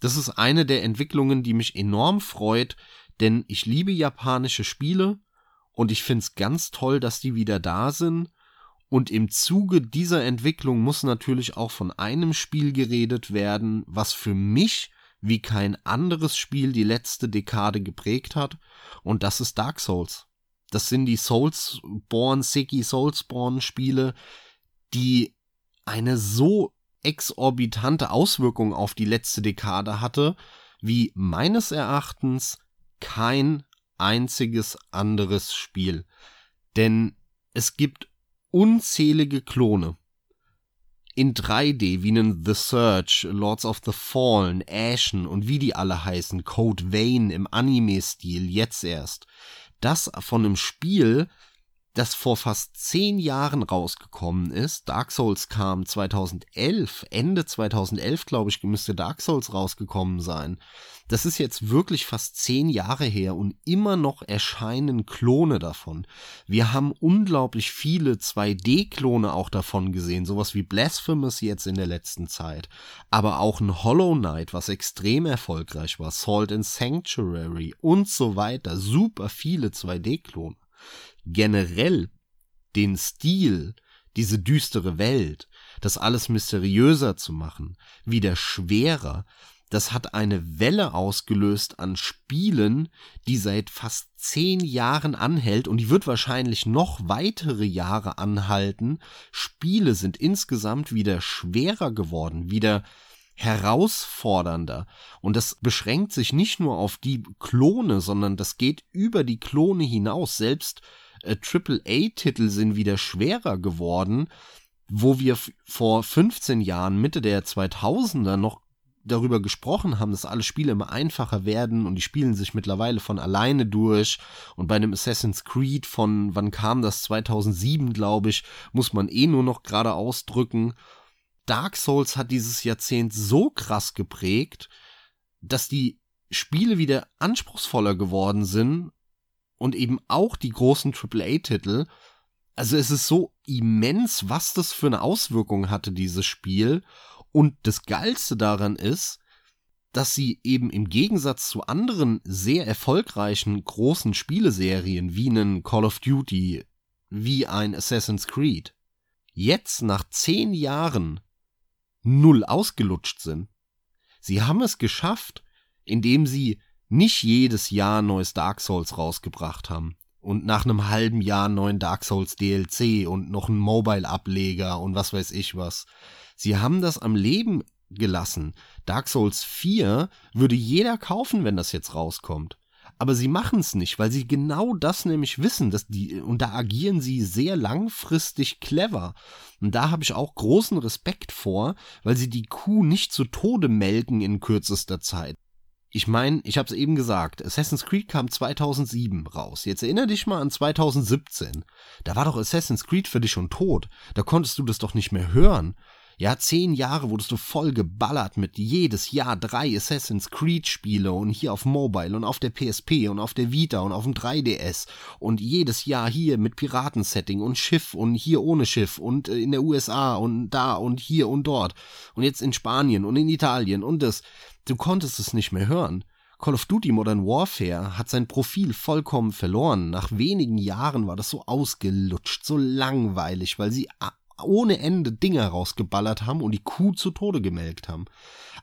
Das ist eine der Entwicklungen, die mich enorm freut, denn ich liebe japanische Spiele und ich finde es ganz toll, dass die wieder da sind. Und im Zuge dieser Entwicklung muss natürlich auch von einem Spiel geredet werden, was für mich wie kein anderes Spiel die letzte Dekade geprägt hat. Und das ist Dark Souls. Das sind die Soulsborne, Seki Soulsborne Spiele, die eine so exorbitante Auswirkung auf die letzte Dekade hatte, wie meines Erachtens kein einziges anderes Spiel. Denn es gibt unzählige Klone in 3D, wie einen The Search, Lords of the Fallen, Ashen und wie die alle heißen, Code Vein im Anime-Stil, jetzt erst. Das von einem Spiel, das vor fast zehn Jahren rausgekommen ist. Dark Souls kam 2011, Ende 2011, glaube ich, müsste Dark Souls rausgekommen sein. Das ist jetzt wirklich fast zehn Jahre her und immer noch erscheinen Klone davon. Wir haben unglaublich viele 2D-Klone auch davon gesehen, sowas wie Blasphemous jetzt in der letzten Zeit, aber auch ein Hollow Knight, was extrem erfolgreich war, Salt and Sanctuary und so weiter. Super viele 2D-Klone generell den Stil, diese düstere Welt, das alles mysteriöser zu machen, wieder schwerer, das hat eine Welle ausgelöst an Spielen, die seit fast zehn Jahren anhält und die wird wahrscheinlich noch weitere Jahre anhalten. Spiele sind insgesamt wieder schwerer geworden, wieder herausfordernder. Und das beschränkt sich nicht nur auf die Klone, sondern das geht über die Klone hinaus. Selbst äh, AAA-Titel sind wieder schwerer geworden, wo wir vor 15 Jahren, Mitte der 2000er noch darüber gesprochen haben, dass alle Spiele immer einfacher werden und die spielen sich mittlerweile von alleine durch. Und bei einem Assassin's Creed von wann kam das? 2007 glaube ich muss man eh nur noch gerade ausdrücken. Dark Souls hat dieses Jahrzehnt so krass geprägt dass die Spiele wieder anspruchsvoller geworden sind und eben auch die großen AAA-Titel. Also es ist so immens, was das für eine Auswirkung hatte, dieses Spiel. Und das Geilste daran ist, dass sie eben im Gegensatz zu anderen sehr erfolgreichen großen Spieleserien wie einen Call of Duty, wie ein Assassin's Creed, jetzt nach zehn Jahren null ausgelutscht sind. Sie haben es geschafft, indem sie nicht jedes Jahr neues Dark Souls rausgebracht haben und nach einem halben Jahr neuen Dark Souls DLC und noch einen Mobile-Ableger und was weiß ich was. Sie haben das am Leben gelassen. Dark Souls 4 würde jeder kaufen, wenn das jetzt rauskommt. Aber sie machen es nicht, weil sie genau das nämlich wissen, dass die, und da agieren sie sehr langfristig clever. Und da habe ich auch großen Respekt vor, weil sie die Kuh nicht zu Tode melken in kürzester Zeit ich meine, ich habe es eben gesagt, Assassin's Creed kam 2007 raus. Jetzt erinnere dich mal an 2017. Da war doch Assassin's Creed für dich schon tot. Da konntest du das doch nicht mehr hören. Ja, zehn Jahre wurdest du voll geballert mit jedes Jahr drei Assassin's Creed Spiele und hier auf Mobile und auf der PSP und auf der Vita und auf dem 3DS und jedes Jahr hier mit Piratensetting und Schiff und hier ohne Schiff und äh, in der USA und da und hier und dort und jetzt in Spanien und in Italien und das. Du konntest es nicht mehr hören. Call of Duty Modern Warfare hat sein Profil vollkommen verloren. Nach wenigen Jahren war das so ausgelutscht, so langweilig, weil sie ohne Ende Dinge rausgeballert haben und die Kuh zu Tode gemelkt haben.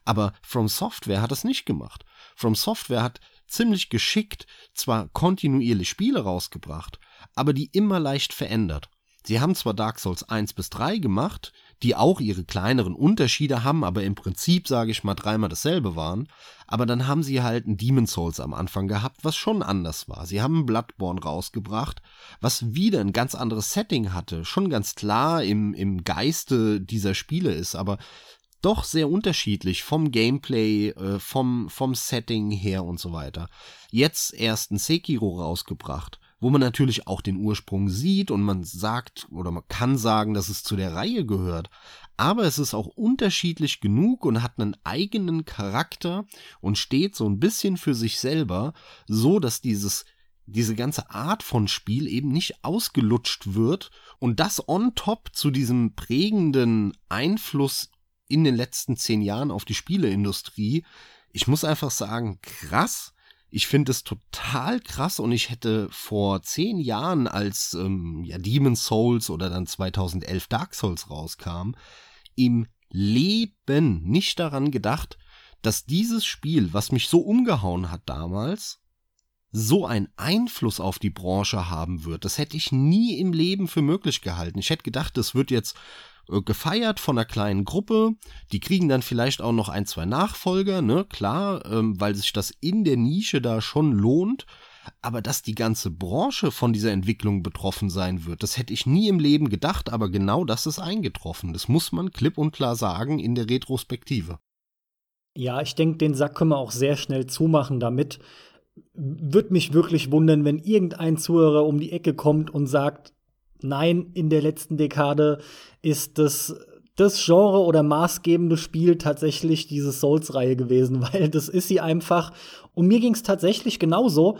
Aber From Software hat das nicht gemacht. From Software hat ziemlich geschickt zwar kontinuierlich Spiele rausgebracht, aber die immer leicht verändert. Sie haben zwar Dark Souls 1 bis 3 gemacht, die auch ihre kleineren Unterschiede haben, aber im Prinzip, sage ich mal, dreimal dasselbe waren. Aber dann haben sie halt ein Demon Souls am Anfang gehabt, was schon anders war. Sie haben Bloodborne rausgebracht, was wieder ein ganz anderes Setting hatte. Schon ganz klar im, im Geiste dieser Spiele ist, aber doch sehr unterschiedlich vom Gameplay, äh, vom, vom Setting her und so weiter. Jetzt erst ein Sekiro rausgebracht wo man natürlich auch den Ursprung sieht und man sagt oder man kann sagen, dass es zu der Reihe gehört. Aber es ist auch unterschiedlich genug und hat einen eigenen Charakter und steht so ein bisschen für sich selber, so dass dieses diese ganze Art von Spiel eben nicht ausgelutscht wird und das on top zu diesem prägenden Einfluss in den letzten zehn Jahren auf die Spieleindustrie. Ich muss einfach sagen, krass, ich finde es total krass und ich hätte vor zehn Jahren, als ähm, ja, Demon's Souls oder dann 2011 Dark Souls rauskam, im Leben nicht daran gedacht, dass dieses Spiel, was mich so umgehauen hat damals, so einen Einfluss auf die Branche haben wird. Das hätte ich nie im Leben für möglich gehalten. Ich hätte gedacht, das wird jetzt gefeiert von einer kleinen Gruppe. Die kriegen dann vielleicht auch noch ein, zwei Nachfolger, ne, klar, ähm, weil sich das in der Nische da schon lohnt. Aber dass die ganze Branche von dieser Entwicklung betroffen sein wird, das hätte ich nie im Leben gedacht, aber genau das ist eingetroffen. Das muss man klipp und klar sagen in der Retrospektive. Ja, ich denke, den Sack können wir auch sehr schnell zumachen damit. Würde mich wirklich wundern, wenn irgendein Zuhörer um die Ecke kommt und sagt, nein, in der letzten Dekade ist das das Genre oder maßgebende Spiel tatsächlich diese Souls-Reihe gewesen, weil das ist sie einfach. Und mir ging es tatsächlich genauso.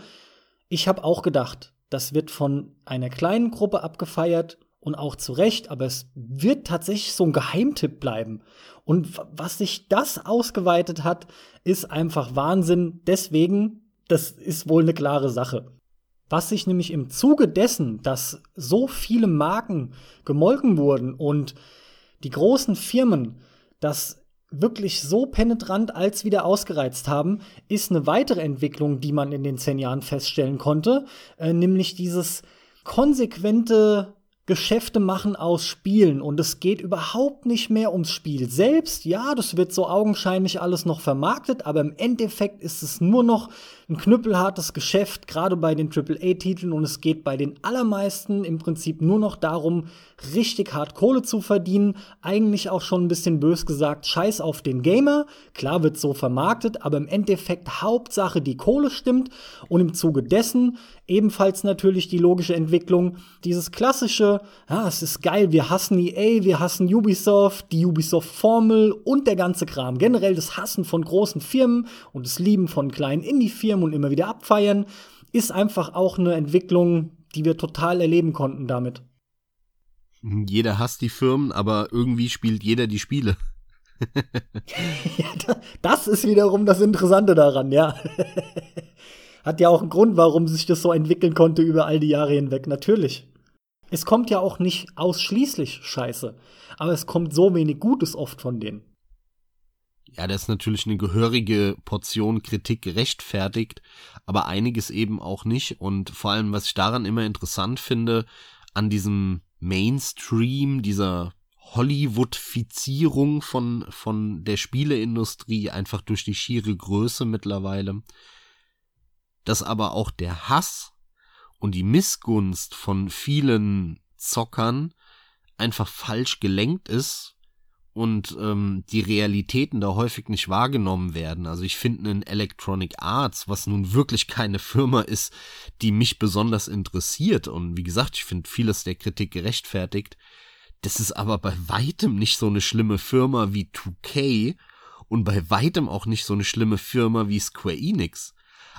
Ich habe auch gedacht, das wird von einer kleinen Gruppe abgefeiert und auch zu Recht, aber es wird tatsächlich so ein Geheimtipp bleiben. Und was sich das ausgeweitet hat, ist einfach Wahnsinn. Deswegen, das ist wohl eine klare Sache. Was sich nämlich im Zuge dessen, dass so viele Marken gemolken wurden und die großen Firmen das wirklich so penetrant als wieder ausgereizt haben, ist eine weitere Entwicklung, die man in den zehn Jahren feststellen konnte, äh, nämlich dieses konsequente Geschäfte machen aus Spielen und es geht überhaupt nicht mehr ums Spiel selbst. Ja, das wird so augenscheinlich alles noch vermarktet, aber im Endeffekt ist es nur noch ein knüppelhartes Geschäft, gerade bei den AAA-Titeln und es geht bei den allermeisten im Prinzip nur noch darum, richtig hart Kohle zu verdienen. Eigentlich auch schon ein bisschen bös gesagt, scheiß auf den Gamer. Klar wird so vermarktet, aber im Endeffekt Hauptsache die Kohle stimmt und im Zuge dessen ebenfalls natürlich die logische Entwicklung, dieses klassische, ja, es ist geil, wir hassen EA, wir hassen Ubisoft, die Ubisoft-Formel und der ganze Kram. Generell das Hassen von großen Firmen und das Lieben von kleinen Indie-Firmen und immer wieder abfeiern, ist einfach auch eine Entwicklung, die wir total erleben konnten damit. Jeder hasst die Firmen, aber irgendwie spielt jeder die Spiele. ja, das ist wiederum das Interessante daran, ja. Hat ja auch einen Grund, warum sich das so entwickeln konnte über all die Jahre hinweg, natürlich. Es kommt ja auch nicht ausschließlich Scheiße, aber es kommt so wenig Gutes oft von denen. Ja, da ist natürlich eine gehörige Portion Kritik gerechtfertigt, aber einiges eben auch nicht. Und vor allem, was ich daran immer interessant finde, an diesem Mainstream, dieser Hollywoodfizierung von, von der Spieleindustrie, einfach durch die schiere Größe mittlerweile, dass aber auch der Hass und die Missgunst von vielen Zockern einfach falsch gelenkt ist und ähm, die Realitäten da häufig nicht wahrgenommen werden. Also ich finde einen Electronic Arts, was nun wirklich keine Firma ist, die mich besonders interessiert und wie gesagt, ich finde vieles der Kritik gerechtfertigt. Das ist aber bei weitem nicht so eine schlimme Firma wie 2K und bei weitem auch nicht so eine schlimme Firma wie Square Enix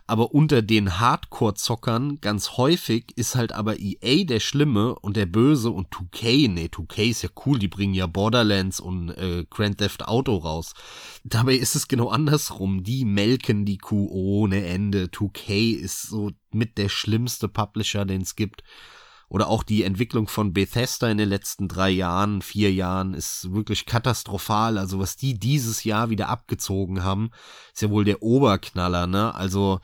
aber unter den Hardcore-Zockern ganz häufig ist halt aber EA der Schlimme und der Böse und 2K, nee, 2K ist ja cool, die bringen ja Borderlands und äh, Grand Theft Auto raus. Dabei ist es genau andersrum, die melken die Kuh ohne Ende. 2K ist so mit der schlimmste Publisher, den es gibt. Oder auch die Entwicklung von Bethesda in den letzten drei Jahren, vier Jahren ist wirklich katastrophal. Also was die dieses Jahr wieder abgezogen haben, ist ja wohl der Oberknaller, ne? Also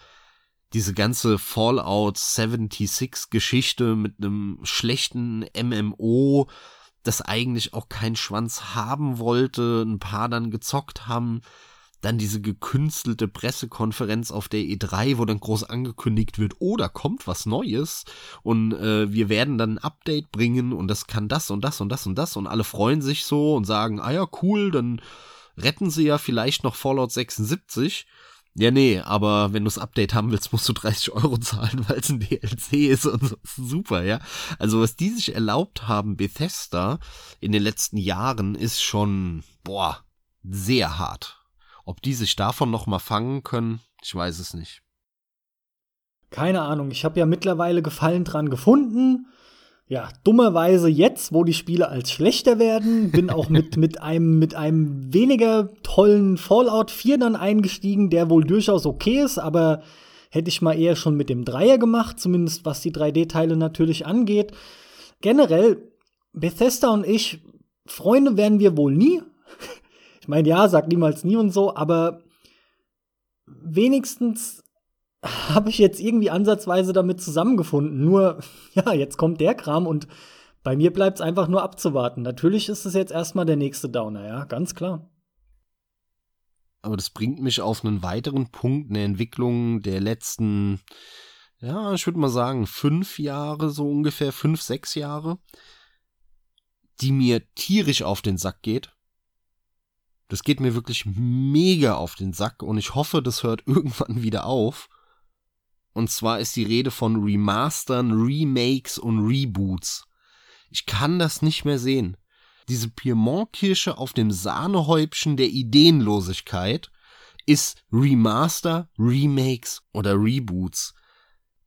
diese ganze Fallout 76 Geschichte mit einem schlechten MMO, das eigentlich auch keinen Schwanz haben wollte, ein paar dann gezockt haben, dann diese gekünstelte Pressekonferenz auf der E3, wo dann groß angekündigt wird, oh, da kommt was Neues und äh, wir werden dann ein Update bringen und das kann das und das und das und das und alle freuen sich so und sagen, ah ja, cool, dann retten sie ja vielleicht noch Fallout 76 ja, nee, aber wenn du das Update haben willst, musst du 30 Euro zahlen, weil es ein DLC ist und so. Super, ja. Also was die sich erlaubt haben, Bethesda in den letzten Jahren, ist schon, boah, sehr hart. Ob die sich davon noch mal fangen können, ich weiß es nicht. Keine Ahnung. Ich habe ja mittlerweile Gefallen dran gefunden ja, dummerweise jetzt, wo die Spiele als schlechter werden, bin auch mit, mit, einem, mit einem weniger tollen Fallout 4 dann eingestiegen, der wohl durchaus okay ist, aber hätte ich mal eher schon mit dem Dreier gemacht, zumindest was die 3D-Teile natürlich angeht. Generell, Bethesda und ich, Freunde werden wir wohl nie. Ich meine, ja, sag niemals nie und so, aber wenigstens habe ich jetzt irgendwie ansatzweise damit zusammengefunden. Nur, ja, jetzt kommt der Kram und bei mir bleibt es einfach nur abzuwarten. Natürlich ist es jetzt erstmal der nächste Downer, ja, ganz klar. Aber das bringt mich auf einen weiteren Punkt, eine Entwicklung der letzten, ja, ich würde mal sagen, fünf Jahre, so ungefähr, fünf, sechs Jahre, die mir tierisch auf den Sack geht. Das geht mir wirklich mega auf den Sack und ich hoffe, das hört irgendwann wieder auf. Und zwar ist die Rede von Remastern, Remakes und Reboots. Ich kann das nicht mehr sehen. Diese Piemont-Kirsche auf dem Sahnehäubchen der Ideenlosigkeit ist Remaster, Remakes oder Reboots.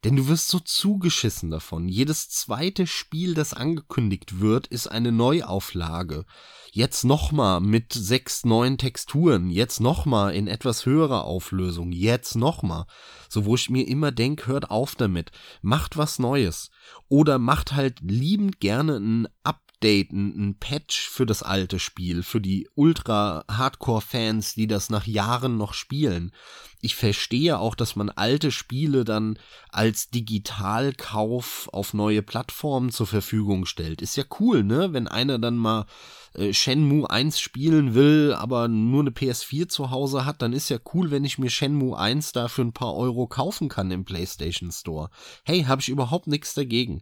Denn du wirst so zugeschissen davon. Jedes zweite Spiel, das angekündigt wird, ist eine Neuauflage. Jetzt nochmal mit sechs neuen Texturen. Jetzt nochmal in etwas höherer Auflösung. Jetzt nochmal. So wo ich mir immer denk, hört auf damit. Macht was Neues. Oder macht halt liebend gerne ein Up Update, ein, Patch für das alte Spiel, für die Ultra-Hardcore-Fans, die das nach Jahren noch spielen. Ich verstehe auch, dass man alte Spiele dann als Digitalkauf auf neue Plattformen zur Verfügung stellt. Ist ja cool, ne? Wenn einer dann mal äh, Shenmue 1 spielen will, aber nur eine PS4 zu Hause hat, dann ist ja cool, wenn ich mir Shenmue 1 da für ein paar Euro kaufen kann im PlayStation Store. Hey, habe ich überhaupt nichts dagegen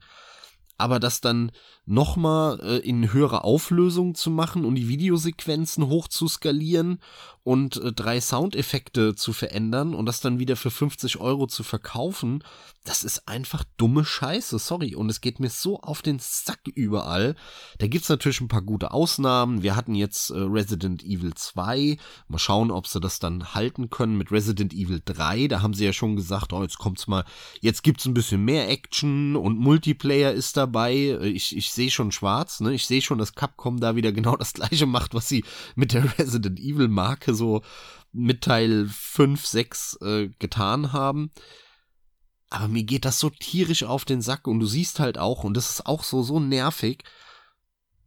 aber das dann nochmal äh, in höhere Auflösung zu machen und die Videosequenzen hoch zu skalieren und äh, drei Soundeffekte zu verändern und das dann wieder für 50 Euro zu verkaufen, das ist einfach dumme Scheiße, sorry. Und es geht mir so auf den Sack überall. Da gibt's natürlich ein paar gute Ausnahmen. Wir hatten jetzt äh, Resident Evil 2. Mal schauen, ob sie das dann halten können mit Resident Evil 3. Da haben sie ja schon gesagt, oh, jetzt kommt's mal, jetzt gibt's ein bisschen mehr Action und Multiplayer ist dabei. Äh, ich, ich sehe schon schwarz, ne? Ich sehe schon, dass Capcom da wieder genau das gleiche macht, was sie mit der Resident Evil Marke so mit Teil 5, 6 äh, getan haben. Aber mir geht das so tierisch auf den Sack und du siehst halt auch, und das ist auch so, so nervig,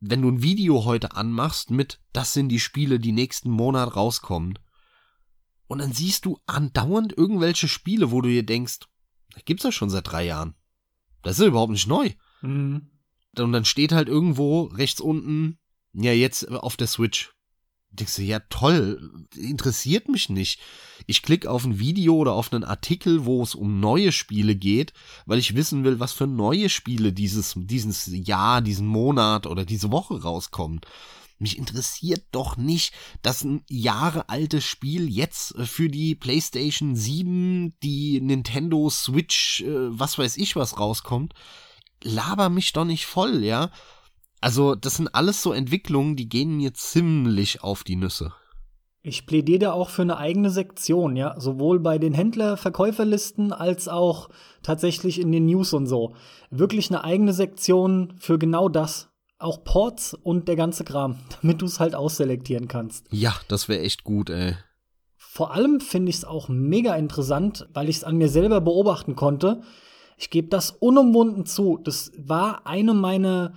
wenn du ein Video heute anmachst mit, das sind die Spiele, die nächsten Monat rauskommen. Und dann siehst du andauernd irgendwelche Spiele, wo du dir denkst, das gibt's ja schon seit drei Jahren. Das ist ja überhaupt nicht neu. Mhm. Und dann steht halt irgendwo rechts unten, ja, jetzt auf der Switch denkst du, ja toll, interessiert mich nicht. Ich klicke auf ein Video oder auf einen Artikel, wo es um neue Spiele geht, weil ich wissen will, was für neue Spiele dieses, dieses Jahr, diesen Monat oder diese Woche rauskommen. Mich interessiert doch nicht, dass ein jahrealtes Spiel jetzt für die PlayStation 7, die Nintendo Switch, äh, was weiß ich was rauskommt. Laber mich doch nicht voll, ja. Also, das sind alles so Entwicklungen, die gehen mir ziemlich auf die Nüsse. Ich plädiere da auch für eine eigene Sektion, ja, sowohl bei den Händler-Verkäuferlisten als auch tatsächlich in den News und so. Wirklich eine eigene Sektion für genau das. Auch Ports und der ganze Kram, damit du es halt ausselektieren kannst. Ja, das wäre echt gut, ey. Vor allem finde ich es auch mega interessant, weil ich es an mir selber beobachten konnte. Ich gebe das unumwunden zu. Das war eine meiner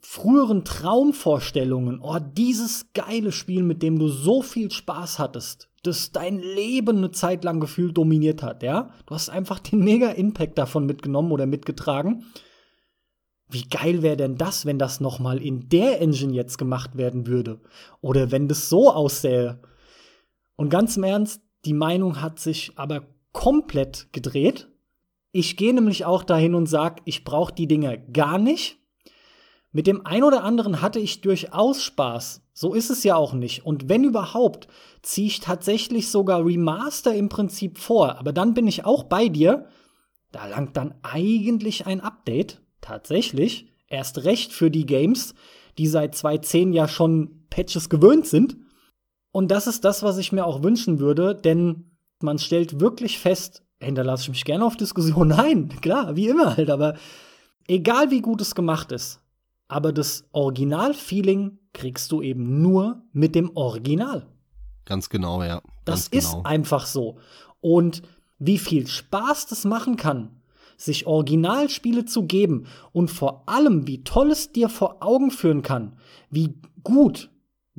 früheren Traumvorstellungen, oh, dieses geile Spiel, mit dem du so viel Spaß hattest, das dein Leben eine Zeit lang gefühlt dominiert hat, ja? Du hast einfach den mega Impact davon mitgenommen oder mitgetragen. Wie geil wäre denn das, wenn das noch mal in der Engine jetzt gemacht werden würde? Oder wenn das so aussähe? Und ganz im Ernst, die Meinung hat sich aber komplett gedreht. Ich gehe nämlich auch dahin und sag, ich brauche die Dinger gar nicht mit dem ein oder anderen hatte ich durchaus Spaß. So ist es ja auch nicht. Und wenn überhaupt, ziehe ich tatsächlich sogar Remaster im Prinzip vor. Aber dann bin ich auch bei dir. Da langt dann eigentlich ein Update. Tatsächlich. Erst recht für die Games, die seit 2010 ja schon Patches gewöhnt sind. Und das ist das, was ich mir auch wünschen würde, denn man stellt wirklich fest, hey, da lasse ich mich gerne auf Diskussion Nein, klar, wie immer halt, aber egal wie gut es gemacht ist, aber das Original-Feeling kriegst du eben nur mit dem Original. Ganz genau, ja. Ganz das genau. ist einfach so. Und wie viel Spaß das machen kann, sich Originalspiele zu geben und vor allem, wie toll es dir vor Augen führen kann, wie gut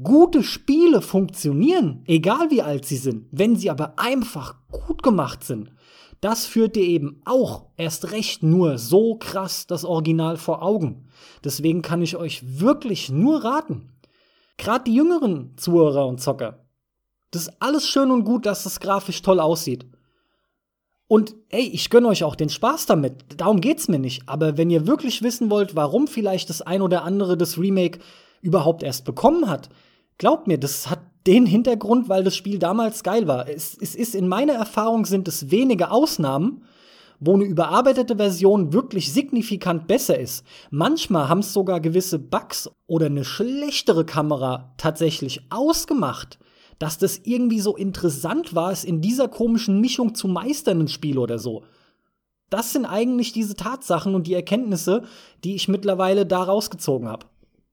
gute Spiele funktionieren, egal wie alt sie sind, wenn sie aber einfach gut gemacht sind das führt dir eben auch erst recht nur so krass das Original vor Augen. Deswegen kann ich euch wirklich nur raten. Gerade die jüngeren Zuhörer und Zocker. Das ist alles schön und gut, dass das grafisch toll aussieht. Und ey, ich gönne euch auch den Spaß damit. Darum geht's mir nicht. Aber wenn ihr wirklich wissen wollt, warum vielleicht das ein oder andere das Remake überhaupt erst bekommen hat, glaubt mir, das hat den Hintergrund, weil das Spiel damals geil war. Es, es ist in meiner Erfahrung sind es wenige Ausnahmen, wo eine überarbeitete Version wirklich signifikant besser ist. Manchmal haben es sogar gewisse Bugs oder eine schlechtere Kamera tatsächlich ausgemacht, dass das irgendwie so interessant war, es in dieser komischen Mischung zu meistern, ein Spiel oder so. Das sind eigentlich diese Tatsachen und die Erkenntnisse, die ich mittlerweile da rausgezogen habe.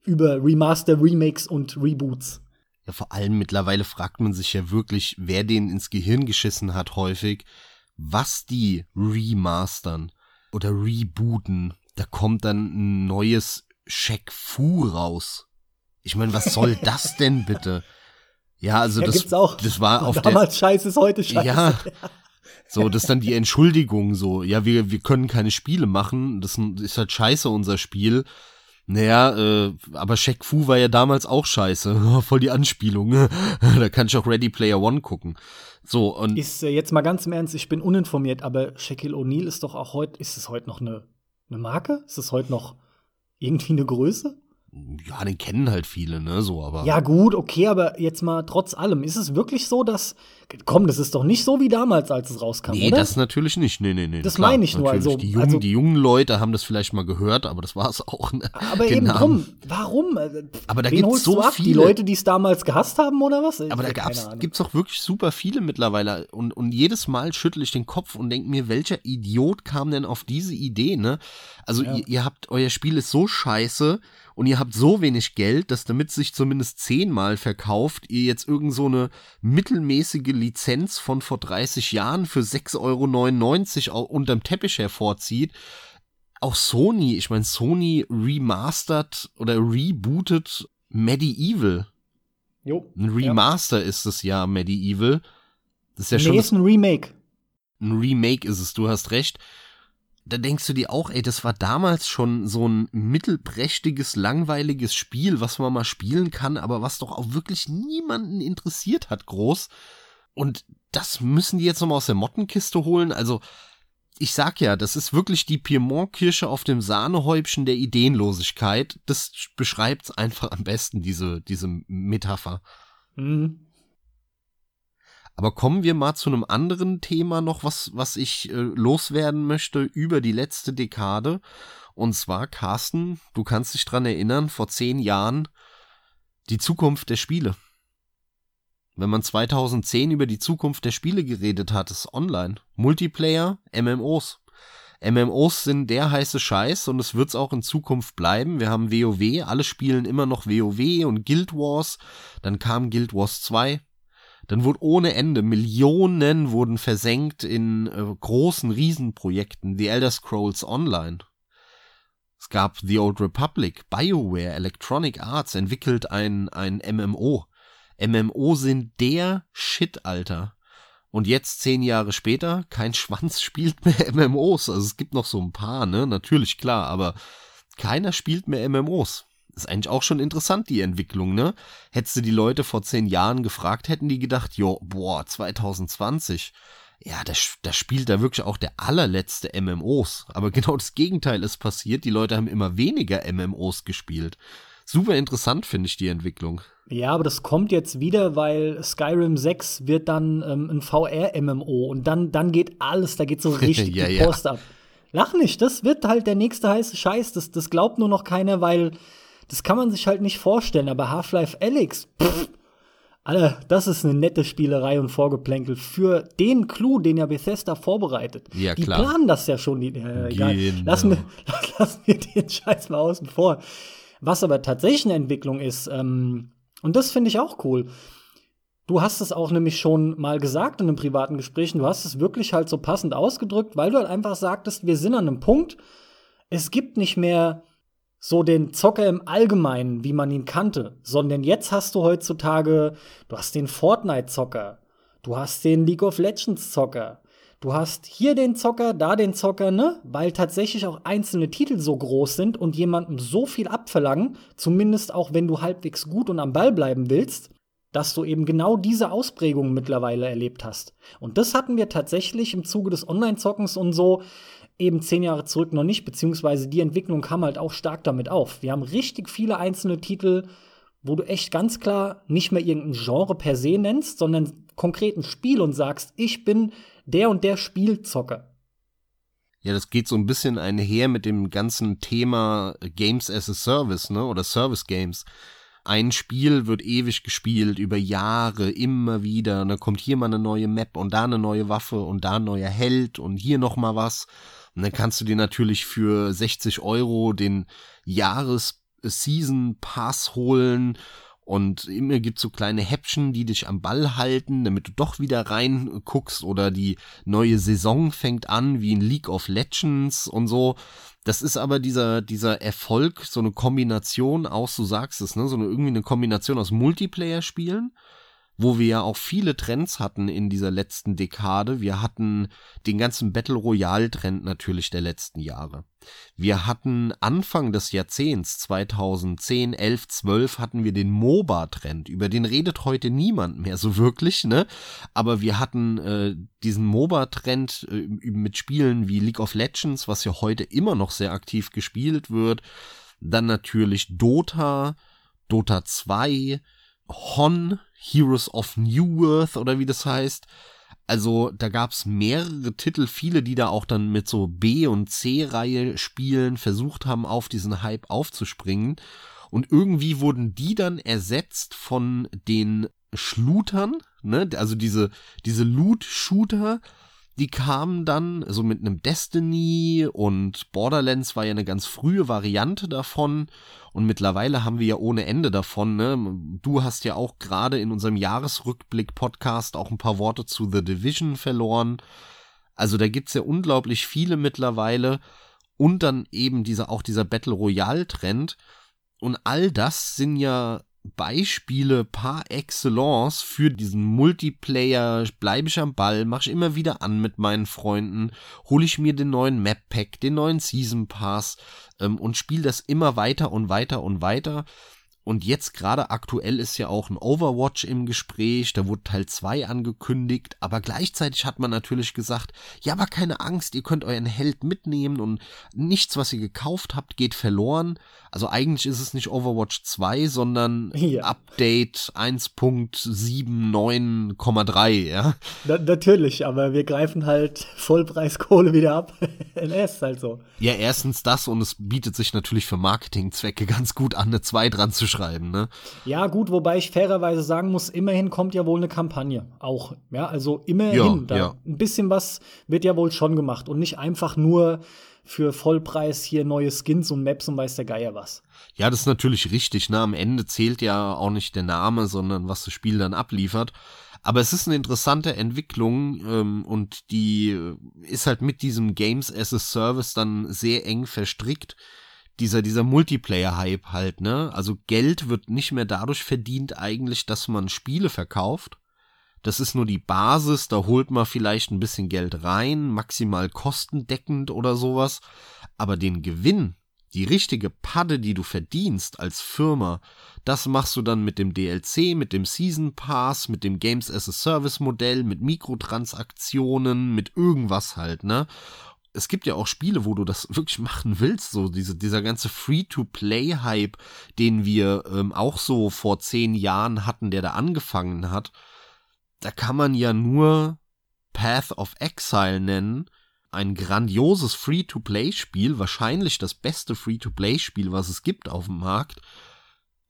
Über Remaster, Remakes und Reboots. Ja, vor allem mittlerweile fragt man sich ja wirklich, wer denen ins Gehirn geschissen hat häufig, was die remastern oder rebooten. Da kommt dann ein neues Shaq Fu raus. Ich meine, was soll das denn bitte? Ja, also ja, das, auch. das war auf Damals der, scheiße ist heute scheiße. Ja, so, das ist dann die Entschuldigung, so, ja, wir, wir können keine Spiele machen, das ist halt scheiße, unser Spiel. Naja, äh, aber Shaq Fu war ja damals auch scheiße. Voll die Anspielung. da kann ich auch Ready Player One gucken. So, und. Ist äh, jetzt mal ganz im Ernst, ich bin uninformiert, aber Shaquille O'Neal ist doch auch heute, ist es heute noch eine, eine Marke? Ist es heute noch irgendwie eine Größe? Ja, den kennen halt viele, ne, so, aber. Ja, gut, okay, aber jetzt mal trotz allem, ist es wirklich so, dass. Komm, das ist doch nicht so wie damals, als es rauskam, nee, oder? das natürlich nicht. Nee, nee, nee. Das meine ich nur. Also, die, jungen, also, die jungen Leute haben das vielleicht mal gehört, aber das war es auch. Ne? Aber eben drum. Warum? Aber da gibt es so viele. Die Leute, die es damals gehasst haben, oder was? Ich aber da gibt es auch wirklich super viele mittlerweile. Und, und jedes Mal schüttel ich den Kopf und denke mir, welcher Idiot kam denn auf diese Idee, ne? Also, ja. ihr, ihr habt, euer Spiel ist so scheiße und ihr habt so wenig Geld, dass damit sich zumindest zehnmal verkauft, ihr jetzt irgend so eine mittelmäßige Lizenz von vor 30 Jahren für 6,99 Euro unterm Teppich hervorzieht. Auch Sony, ich meine, Sony remastert oder rebootet Medieval. Jo. Ein Remaster ja. ist es ja, Medieval. Das ist ja nee, schon. ist ein Remake. Ein Remake ist es, du hast recht da denkst du dir auch, ey, das war damals schon so ein mittelprächtiges, langweiliges Spiel, was man mal spielen kann, aber was doch auch wirklich niemanden interessiert hat, groß. Und das müssen die jetzt nochmal aus der Mottenkiste holen. Also, ich sag ja, das ist wirklich die Piemont-Kirsche auf dem Sahnehäubchen der Ideenlosigkeit. Das beschreibt's einfach am besten, diese, diese Metapher. Mhm. Aber kommen wir mal zu einem anderen Thema noch, was, was ich äh, loswerden möchte über die letzte Dekade. Und zwar, Carsten, du kannst dich dran erinnern, vor zehn Jahren die Zukunft der Spiele. Wenn man 2010 über die Zukunft der Spiele geredet hat, ist online. Multiplayer, MMOs. MMOs sind der heiße Scheiß und es wird's auch in Zukunft bleiben. Wir haben WoW, alle spielen immer noch WoW und Guild Wars. Dann kam Guild Wars 2, dann wurde ohne Ende Millionen wurden versenkt in äh, großen Riesenprojekten, The Elder Scrolls Online. Es gab The Old Republic, BioWare, Electronic Arts entwickelt ein, ein MMO. MMO sind der Shit, Alter. Und jetzt, zehn Jahre später, kein Schwanz spielt mehr MMOs. Also es gibt noch so ein paar, ne? Natürlich, klar, aber keiner spielt mehr MMOs ist eigentlich auch schon interessant, die Entwicklung, ne? Hättest du die Leute vor zehn Jahren gefragt, hätten die gedacht, jo, boah, 2020. Ja, da, da spielt da wirklich auch der allerletzte MMOs. Aber genau das Gegenteil ist passiert. Die Leute haben immer weniger MMOs gespielt. Super interessant finde ich die Entwicklung. Ja, aber das kommt jetzt wieder, weil Skyrim 6 wird dann ähm, ein VR-MMO und dann, dann geht alles, da geht so richtig ja, die Post ja. ab. Lach nicht, das wird halt der nächste heiße Scheiß. Das, das glaubt nur noch keiner, weil das kann man sich halt nicht vorstellen, aber Half-Life Alyx, pff, Alter, das ist eine nette Spielerei und Vorgeplänkel für den Clou, den ja Bethesda vorbereitet. Ja, die klar. planen das ja schon. Die, äh, egal. Genau. Lassen, wir, lassen wir den Scheiß mal außen vor. Was aber tatsächlich eine Entwicklung ist, ähm, und das finde ich auch cool. Du hast es auch nämlich schon mal gesagt in einem privaten Gespräch, du hast es wirklich halt so passend ausgedrückt, weil du halt einfach sagtest, wir sind an einem Punkt, es gibt nicht mehr so den Zocker im Allgemeinen, wie man ihn kannte, sondern jetzt hast du heutzutage, du hast den Fortnite-Zocker, du hast den League of Legends-Zocker, du hast hier den Zocker, da den Zocker, ne? Weil tatsächlich auch einzelne Titel so groß sind und jemandem so viel abverlangen, zumindest auch wenn du halbwegs gut und am Ball bleiben willst, dass du eben genau diese Ausprägungen mittlerweile erlebt hast. Und das hatten wir tatsächlich im Zuge des Online-Zockens und so eben zehn Jahre zurück noch nicht, beziehungsweise die Entwicklung kam halt auch stark damit auf. Wir haben richtig viele einzelne Titel, wo du echt ganz klar nicht mehr irgendein Genre per se nennst, sondern konkret ein Spiel und sagst, ich bin der und der Spielzocker. Ja, das geht so ein bisschen einher mit dem ganzen Thema Games as a Service, ne? Oder Service Games. Ein Spiel wird ewig gespielt, über Jahre, immer wieder. Und dann kommt hier mal eine neue Map und da eine neue Waffe und da ein neuer Held und hier noch mal was. Und dann kannst du dir natürlich für 60 Euro den Jahres-Season-Pass holen. Und immer gibt so kleine Häppchen, die dich am Ball halten, damit du doch wieder reinguckst. Oder die neue Saison fängt an, wie in League of Legends und so. Das ist aber dieser, dieser Erfolg, so eine Kombination aus, du sagst es, ne, so eine, irgendwie eine Kombination aus Multiplayer-Spielen wo wir ja auch viele Trends hatten in dieser letzten Dekade. Wir hatten den ganzen Battle Royale Trend natürlich der letzten Jahre. Wir hatten Anfang des Jahrzehnts 2010, 11, 12 hatten wir den MOBA Trend. Über den redet heute niemand mehr so wirklich, ne? Aber wir hatten äh, diesen MOBA Trend äh, mit Spielen wie League of Legends, was ja heute immer noch sehr aktiv gespielt wird. Dann natürlich Dota, Dota 2, Hon, Heroes of New Earth oder wie das heißt. Also da gab's mehrere Titel, viele, die da auch dann mit so B- und C-Reihe Spielen versucht haben, auf diesen Hype aufzuspringen. Und irgendwie wurden die dann ersetzt von den Schlutern, ne? Also diese, diese Loot-Shooter, die kamen dann so mit einem Destiny und Borderlands war ja eine ganz frühe Variante davon und mittlerweile haben wir ja ohne Ende davon. Ne? Du hast ja auch gerade in unserem Jahresrückblick-Podcast auch ein paar Worte zu The Division verloren. Also da gibt's ja unglaublich viele mittlerweile und dann eben dieser auch dieser Battle Royale Trend und all das sind ja Beispiele par excellence für diesen Multiplayer, bleibe ich am Ball, mach ich immer wieder an mit meinen Freunden, hole ich mir den neuen Map Pack, den neuen Season Pass ähm, und spiele das immer weiter und weiter und weiter. Und jetzt gerade aktuell ist ja auch ein Overwatch im Gespräch, da wurde Teil 2 angekündigt, aber gleichzeitig hat man natürlich gesagt, ja, aber keine Angst, ihr könnt euren Held mitnehmen und nichts, was ihr gekauft habt, geht verloren. Also eigentlich ist es nicht Overwatch 2, sondern ja. Update 1.79,3, ja. Na, natürlich, aber wir greifen halt Vollpreiskohle wieder ab. NS halt so. Ja, erstens das und es bietet sich natürlich für Marketingzwecke ganz gut an, eine 2 dran zu schreiben schreiben, ne? Ja, gut, wobei ich fairerweise sagen muss, immerhin kommt ja wohl eine Kampagne auch. Ja, also immerhin. Ja, ja. Ein bisschen was wird ja wohl schon gemacht und nicht einfach nur für Vollpreis hier neue Skins und Maps und weiß der Geier was. Ja, das ist natürlich richtig, ne? Am Ende zählt ja auch nicht der Name, sondern was das Spiel dann abliefert. Aber es ist eine interessante Entwicklung ähm, und die ist halt mit diesem Games as a Service dann sehr eng verstrickt dieser, dieser Multiplayer-Hype halt, ne? Also Geld wird nicht mehr dadurch verdient eigentlich, dass man Spiele verkauft. Das ist nur die Basis, da holt man vielleicht ein bisschen Geld rein, maximal kostendeckend oder sowas. Aber den Gewinn, die richtige Padde, die du verdienst als Firma, das machst du dann mit dem DLC, mit dem Season Pass, mit dem Games as a Service Modell, mit Mikrotransaktionen, mit irgendwas halt, ne? Es gibt ja auch Spiele, wo du das wirklich machen willst, so diese, dieser ganze Free-to-Play-Hype, den wir ähm, auch so vor zehn Jahren hatten, der da angefangen hat, da kann man ja nur Path of Exile nennen, ein grandioses Free-to-Play-Spiel, wahrscheinlich das beste Free-to-Play-Spiel, was es gibt auf dem Markt.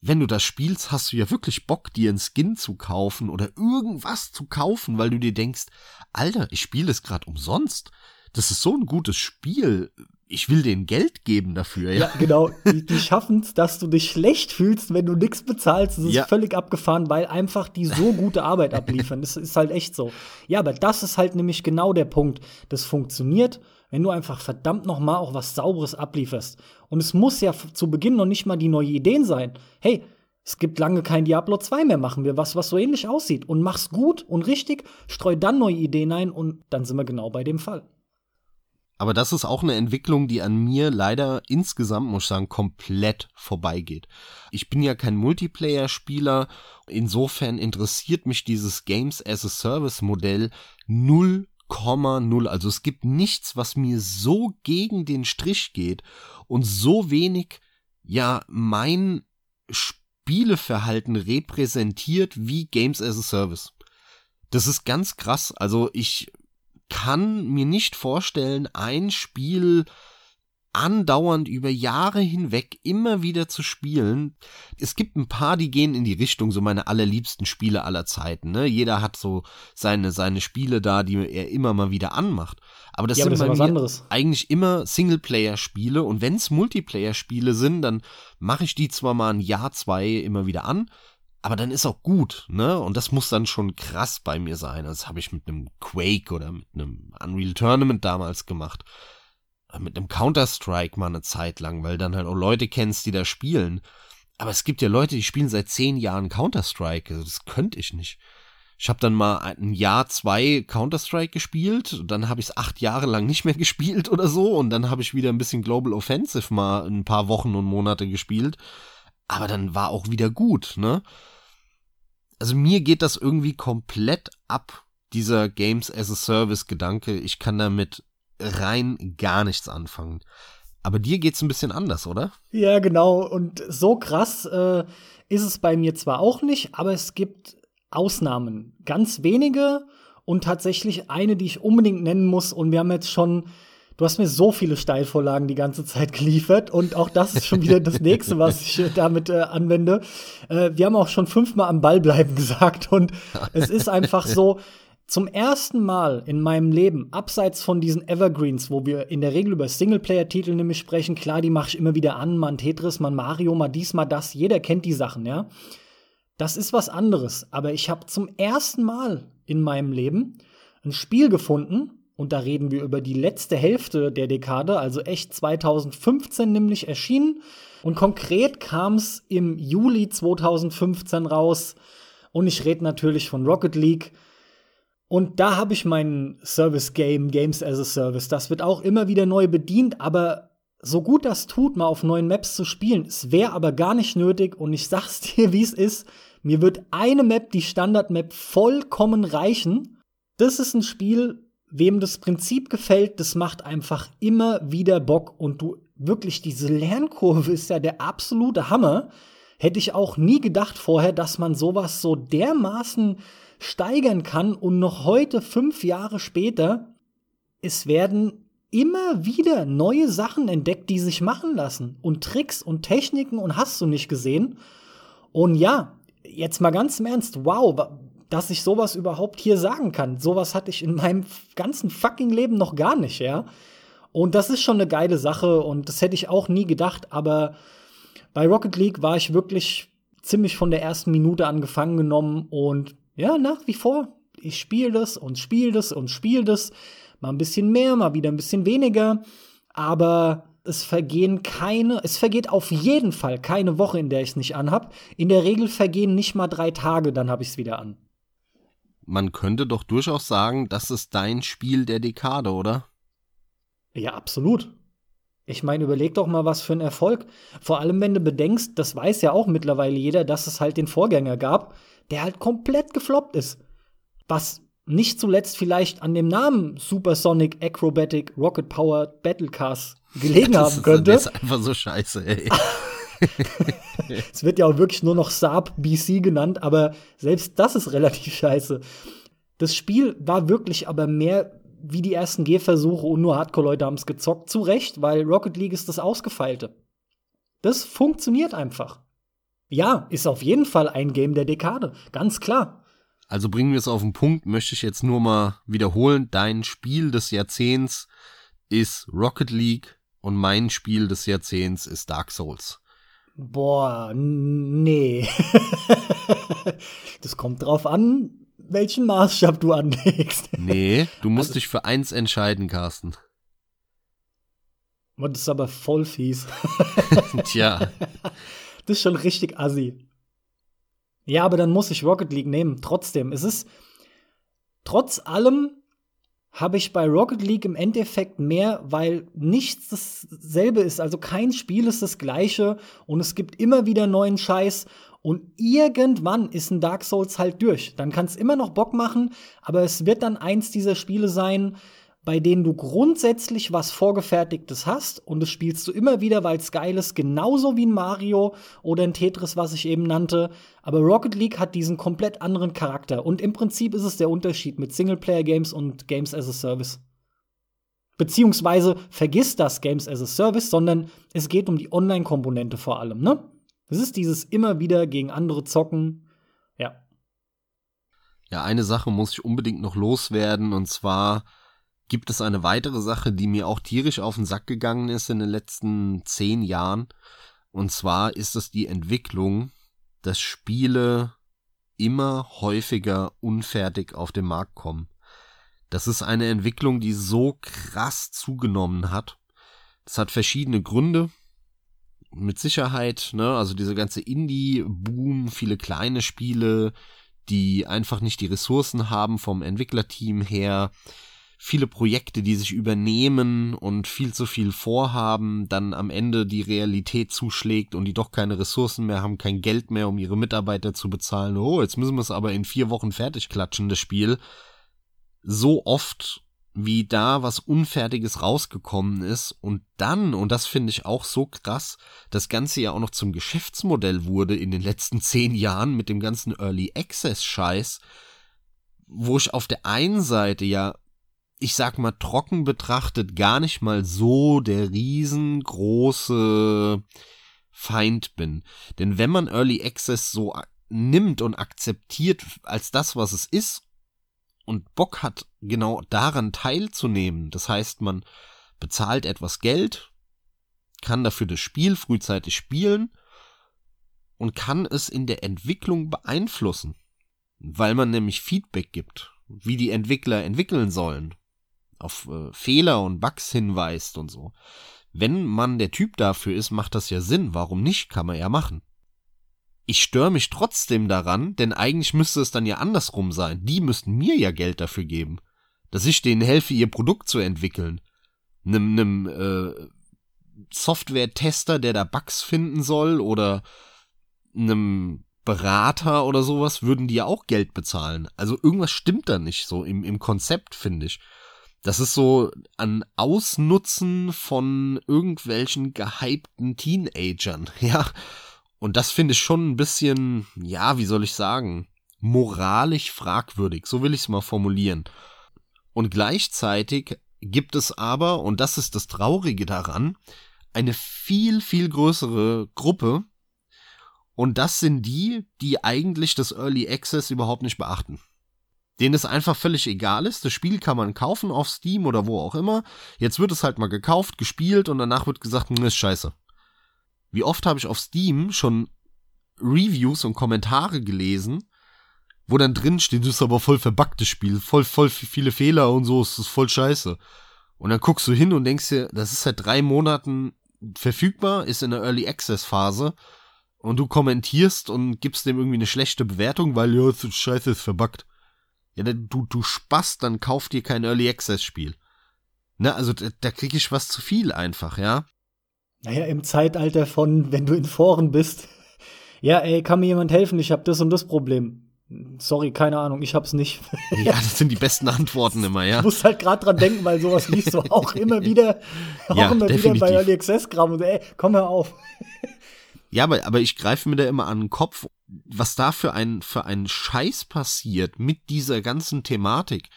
Wenn du das spielst, hast du ja wirklich Bock, dir einen Skin zu kaufen oder irgendwas zu kaufen, weil du dir denkst, Alter, ich spiele es gerade umsonst das ist so ein gutes Spiel. Ich will denen Geld geben dafür, ja. Ja, genau. Die, die schaffen es, dass du dich schlecht fühlst, wenn du nichts bezahlst. Das ist ja. völlig abgefahren, weil einfach die so gute Arbeit abliefern. Das ist halt echt so. Ja, aber das ist halt nämlich genau der Punkt. Das funktioniert, wenn du einfach verdammt noch mal auch was Sauberes ablieferst. Und es muss ja zu Beginn noch nicht mal die neue Ideen sein. Hey, es gibt lange kein Diablo 2 mehr, machen wir was, was so ähnlich aussieht. Und mach's gut und richtig, streu dann neue Ideen ein und dann sind wir genau bei dem Fall. Aber das ist auch eine Entwicklung, die an mir leider insgesamt, muss ich sagen, komplett vorbeigeht. Ich bin ja kein Multiplayer-Spieler. Insofern interessiert mich dieses Games as a Service Modell 0,0. Also es gibt nichts, was mir so gegen den Strich geht und so wenig, ja, mein Spieleverhalten repräsentiert wie Games as a Service. Das ist ganz krass. Also ich kann mir nicht vorstellen, ein Spiel andauernd über Jahre hinweg immer wieder zu spielen. Es gibt ein paar, die gehen in die Richtung, so meine allerliebsten Spiele aller Zeiten. Ne? Jeder hat so seine, seine Spiele da, die er immer mal wieder anmacht. Aber das Ja, sind aber das eigentlich immer Singleplayer-Spiele und wenn es Multiplayer-Spiele sind, dann mache ich die zwar mal ein Jahr, zwei immer wieder an, aber dann ist auch gut, ne? Und das muss dann schon krass bei mir sein. Das habe ich mit einem Quake oder mit einem Unreal Tournament damals gemacht. Äh, Mit einem Counter-Strike mal eine Zeit lang, weil dann halt auch Leute kennst, die da spielen. Aber es gibt ja Leute, die spielen seit zehn Jahren Counter-Strike. Also Das könnte ich nicht. Ich habe dann mal ein Jahr, zwei Counter-Strike gespielt, dann habe ich es acht Jahre lang nicht mehr gespielt oder so und dann habe ich wieder ein bisschen Global Offensive mal ein paar Wochen und Monate gespielt. Aber dann war auch wieder gut, ne? Also mir geht das irgendwie komplett ab, dieser Games as a Service Gedanke. Ich kann damit rein gar nichts anfangen. Aber dir geht's ein bisschen anders, oder? Ja, genau. Und so krass äh, ist es bei mir zwar auch nicht, aber es gibt Ausnahmen. Ganz wenige und tatsächlich eine, die ich unbedingt nennen muss. Und wir haben jetzt schon, du hast mir so viele Steilvorlagen die ganze Zeit geliefert. Und auch das ist schon wieder das nächste, was ich äh, damit äh, anwende. Äh, wir haben auch schon fünfmal am Ball bleiben gesagt. Und es ist einfach so, zum ersten Mal in meinem Leben, abseits von diesen Evergreens, wo wir in der Regel über Singleplayer-Titel nämlich sprechen, klar, die mache ich immer wieder an, mal ein Tetris, mal ein Mario, mal dies, mal das, jeder kennt die Sachen, ja. Das ist was anderes, aber ich habe zum ersten Mal in meinem Leben ein Spiel gefunden, und da reden wir über die letzte Hälfte der Dekade, also echt 2015 nämlich erschienen. Und konkret kam es im Juli 2015 raus. Und ich rede natürlich von Rocket League. Und da habe ich mein Service Game, Games as a Service. Das wird auch immer wieder neu bedient, aber so gut das tut, mal auf neuen Maps zu spielen, es wäre aber gar nicht nötig. Und ich sag's dir, wie es ist. Mir wird eine Map, die Standard-Map, vollkommen reichen. Das ist ein Spiel, wem das Prinzip gefällt, das macht einfach immer wieder Bock. Und du wirklich, diese Lernkurve ist ja der absolute Hammer. Hätte ich auch nie gedacht vorher, dass man sowas so dermaßen steigern kann und noch heute, fünf Jahre später, es werden immer wieder neue Sachen entdeckt, die sich machen lassen. Und Tricks und Techniken und hast du nicht gesehen. Und ja, jetzt mal ganz im Ernst, wow, dass ich sowas überhaupt hier sagen kann. Sowas hatte ich in meinem ganzen fucking Leben noch gar nicht, ja. Und das ist schon eine geile Sache und das hätte ich auch nie gedacht, aber bei Rocket League war ich wirklich ziemlich von der ersten Minute an gefangen genommen und ja, nach wie vor. Ich spiele das und spiele das und spiele das. Mal ein bisschen mehr, mal wieder ein bisschen weniger. Aber es vergehen keine, es vergeht auf jeden Fall keine Woche, in der ich es nicht anhab. In der Regel vergehen nicht mal drei Tage, dann habe ich es wieder an. Man könnte doch durchaus sagen, das ist dein Spiel der Dekade, oder? Ja, absolut. Ich meine, überleg doch mal, was für ein Erfolg. Vor allem, wenn du bedenkst, das weiß ja auch mittlerweile jeder, dass es halt den Vorgänger gab, der halt komplett gefloppt ist. Was nicht zuletzt vielleicht an dem Namen Supersonic Acrobatic Rocket Powered Battle Cars gelegen haben könnte. das ist einfach so scheiße, ey. Es wird ja auch wirklich nur noch Saab BC genannt, aber selbst das ist relativ scheiße. Das Spiel war wirklich aber mehr wie die ersten Gehversuche und nur Hardcore-Leute haben es gezockt. Zu Recht, weil Rocket League ist das Ausgefeilte. Das funktioniert einfach. Ja, ist auf jeden Fall ein Game der Dekade, ganz klar. Also bringen wir es auf den Punkt, möchte ich jetzt nur mal wiederholen. Dein Spiel des Jahrzehnts ist Rocket League und mein Spiel des Jahrzehnts ist Dark Souls. Boah, nee. das kommt drauf an, welchen Maßstab du anlegst. Nee, du musst dich für eins entscheiden, Carsten. Das ist aber voll fies. Tja, Das ist schon richtig assi. Ja, aber dann muss ich Rocket League nehmen. Trotzdem, es ist trotz allem habe ich bei Rocket League im Endeffekt mehr, weil nichts dasselbe ist. Also kein Spiel ist das gleiche und es gibt immer wieder neuen Scheiß und irgendwann ist ein Dark Souls halt durch. Dann kann es immer noch Bock machen, aber es wird dann eins dieser Spiele sein, bei denen du grundsätzlich was Vorgefertigtes hast und das spielst du immer wieder, weil es geil ist, genauso wie ein Mario oder ein Tetris, was ich eben nannte. Aber Rocket League hat diesen komplett anderen Charakter und im Prinzip ist es der Unterschied mit Singleplayer-Games und Games as a Service. Beziehungsweise vergiss das Games as a Service, sondern es geht um die Online-Komponente vor allem, ne? Es ist dieses immer wieder gegen andere zocken. Ja. Ja, eine Sache muss ich unbedingt noch loswerden und zwar gibt es eine weitere Sache, die mir auch tierisch auf den Sack gegangen ist in den letzten zehn Jahren. Und zwar ist es die Entwicklung, dass Spiele immer häufiger unfertig auf den Markt kommen. Das ist eine Entwicklung, die so krass zugenommen hat. Das hat verschiedene Gründe. Mit Sicherheit, ne, also diese ganze Indie-Boom, viele kleine Spiele, die einfach nicht die Ressourcen haben vom Entwicklerteam her, viele Projekte, die sich übernehmen und viel zu viel vorhaben, dann am Ende die Realität zuschlägt und die doch keine Ressourcen mehr haben, kein Geld mehr, um ihre Mitarbeiter zu bezahlen. Oh, jetzt müssen wir es aber in vier Wochen fertig klatschen, das Spiel. So oft wie da was Unfertiges rausgekommen ist und dann, und das finde ich auch so krass, das Ganze ja auch noch zum Geschäftsmodell wurde in den letzten zehn Jahren mit dem ganzen Early Access Scheiß, wo ich auf der einen Seite ja ich sag mal, trocken betrachtet gar nicht mal so der riesengroße Feind bin. Denn wenn man Early Access so nimmt und akzeptiert als das, was es ist, und Bock hat, genau daran teilzunehmen, das heißt, man bezahlt etwas Geld, kann dafür das Spiel frühzeitig spielen und kann es in der Entwicklung beeinflussen, weil man nämlich Feedback gibt, wie die Entwickler entwickeln sollen, auf äh, Fehler und Bugs hinweist und so. Wenn man der Typ dafür ist, macht das ja Sinn. Warum nicht? Kann man ja machen. Ich störe mich trotzdem daran, denn eigentlich müsste es dann ja andersrum sein. Die müssten mir ja Geld dafür geben, dass ich denen helfe, ihr Produkt zu entwickeln. Nem, nem äh, Software-Tester, der da Bugs finden soll, oder nem Berater oder sowas, würden die ja auch Geld bezahlen. Also irgendwas stimmt da nicht so im, im Konzept, finde ich. Das ist so ein Ausnutzen von irgendwelchen gehypten Teenagern, ja. Und das finde ich schon ein bisschen, ja, wie soll ich sagen, moralisch fragwürdig, so will ich es mal formulieren. Und gleichzeitig gibt es aber, und das ist das Traurige daran, eine viel, viel größere Gruppe, und das sind die, die eigentlich das Early Access überhaupt nicht beachten denen es einfach völlig egal ist. Das Spiel kann man kaufen auf Steam oder wo auch immer. Jetzt wird es halt mal gekauft, gespielt und danach wird gesagt, hm, ist scheiße. Wie oft habe ich auf Steam schon Reviews und Kommentare gelesen, wo dann drin steht, das ist aber voll verbacktes Spiel, voll, voll viele Fehler und so, es ist voll scheiße. Und dann guckst du hin und denkst dir, das ist seit drei Monaten verfügbar, ist in der Early Access Phase und du kommentierst und gibst dem irgendwie eine schlechte Bewertung, weil ja, scheiße, ist verbuggt. Ja, du, du spast, dann kauf dir kein Early Access Spiel. Ne, also da, da krieg ich was zu viel einfach, ja. Naja, im Zeitalter von, wenn du in Foren bist. Ja, ey, kann mir jemand helfen? Ich hab das und das Problem. Sorry, keine Ahnung, ich hab's nicht. ja, das sind die besten Antworten immer, ja. Du musst halt gerade dran denken, weil sowas liest du auch immer wieder, auch ja, immer definitiv. wieder bei Early Access Kram und ey, komm hör auf. Ja, aber, aber ich greife mir da immer an den Kopf, was da für ein, für ein Scheiß passiert mit dieser ganzen Thematik.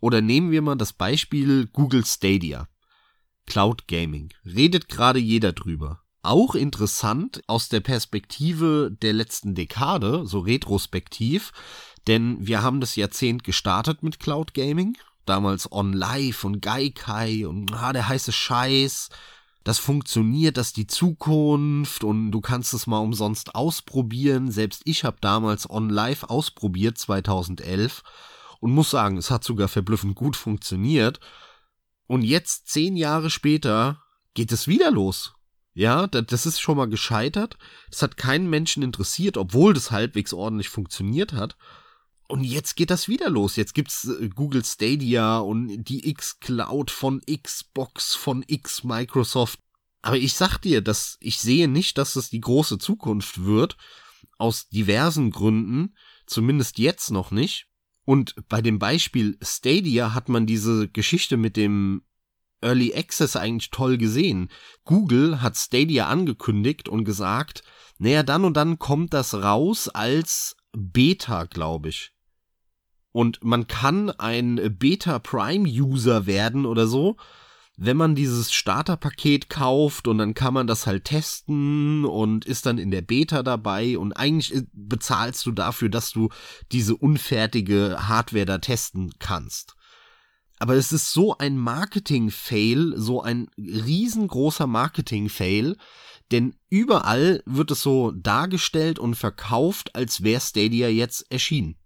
Oder nehmen wir mal das Beispiel Google Stadia. Cloud Gaming. Redet gerade jeder drüber. Auch interessant aus der Perspektive der letzten Dekade, so retrospektiv, denn wir haben das Jahrzehnt gestartet mit Cloud Gaming. Damals On Live und Gaikai und ah, der heiße Scheiß das funktioniert, das ist die Zukunft und du kannst es mal umsonst ausprobieren. Selbst ich habe damals On Live ausprobiert 2011 und muss sagen, es hat sogar verblüffend gut funktioniert. Und jetzt zehn Jahre später geht es wieder los. Ja, das ist schon mal gescheitert. Das hat keinen Menschen interessiert, obwohl das halbwegs ordentlich funktioniert hat. Und jetzt geht das wieder los. Jetzt gibt's äh, Google Stadia und die X Cloud von Xbox, von X Microsoft. Aber ich sag dir, dass ich sehe nicht, dass es die große Zukunft wird. Aus diversen Gründen. Zumindest jetzt noch nicht. Und bei dem Beispiel Stadia hat man diese Geschichte mit dem Early Access eigentlich toll gesehen. Google hat Stadia angekündigt und gesagt, naja, dann und dann kommt das raus als Beta, glaube ich. Und man kann ein Beta Prime User werden oder so, wenn man dieses Starterpaket kauft und dann kann man das halt testen und ist dann in der Beta dabei und eigentlich bezahlst du dafür, dass du diese unfertige Hardware da testen kannst. Aber es ist so ein Marketing-Fail, so ein riesengroßer Marketing-Fail, denn überall wird es so dargestellt und verkauft, als wäre Stadia jetzt erschienen.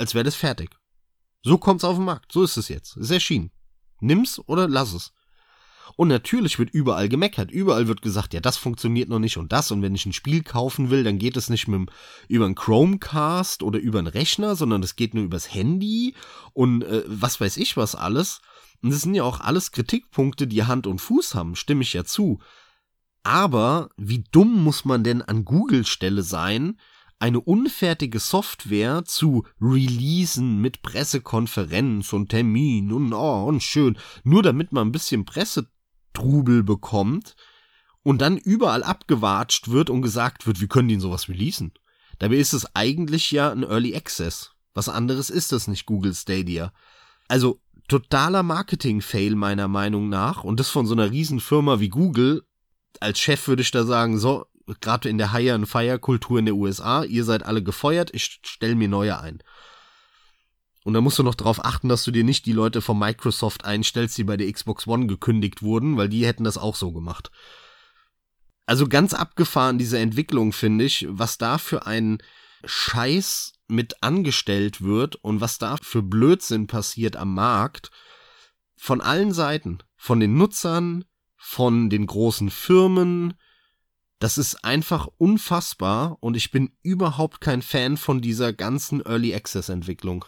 Als wäre das fertig. So kommt's auf den Markt. So ist es jetzt. Es ist erschienen. Nimm's oder lass es. Und natürlich wird überall gemeckert. Überall wird gesagt, ja, das funktioniert noch nicht und das. Und wenn ich ein Spiel kaufen will, dann geht es nicht mit über einen Chromecast oder über einen Rechner, sondern das geht nur übers Handy und äh, was weiß ich was alles. Und das sind ja auch alles Kritikpunkte, die Hand und Fuß haben, stimme ich ja zu. Aber wie dumm muss man denn an Google Stelle sein, eine unfertige Software zu releasen mit Pressekonferenz und Termin und oh und schön, nur damit man ein bisschen Pressetrubel bekommt und dann überall abgewatscht wird und gesagt wird, wir können den sowas releasen. Dabei ist es eigentlich ja ein Early Access. Was anderes ist das nicht, Google Stadia. Also totaler Marketing-Fail meiner Meinung nach und das von so einer Riesenfirma wie Google. Als Chef würde ich da sagen, so, gerade in der Hire and Fire Kultur in den USA, ihr seid alle gefeuert, ich stelle mir neue ein. Und da musst du noch darauf achten, dass du dir nicht die Leute von Microsoft einstellst, die bei der Xbox One gekündigt wurden, weil die hätten das auch so gemacht. Also ganz abgefahren diese Entwicklung, finde ich, was da für ein Scheiß mit angestellt wird und was da für Blödsinn passiert am Markt. Von allen Seiten. Von den Nutzern, von den großen Firmen, das ist einfach unfassbar und ich bin überhaupt kein Fan von dieser ganzen Early Access Entwicklung.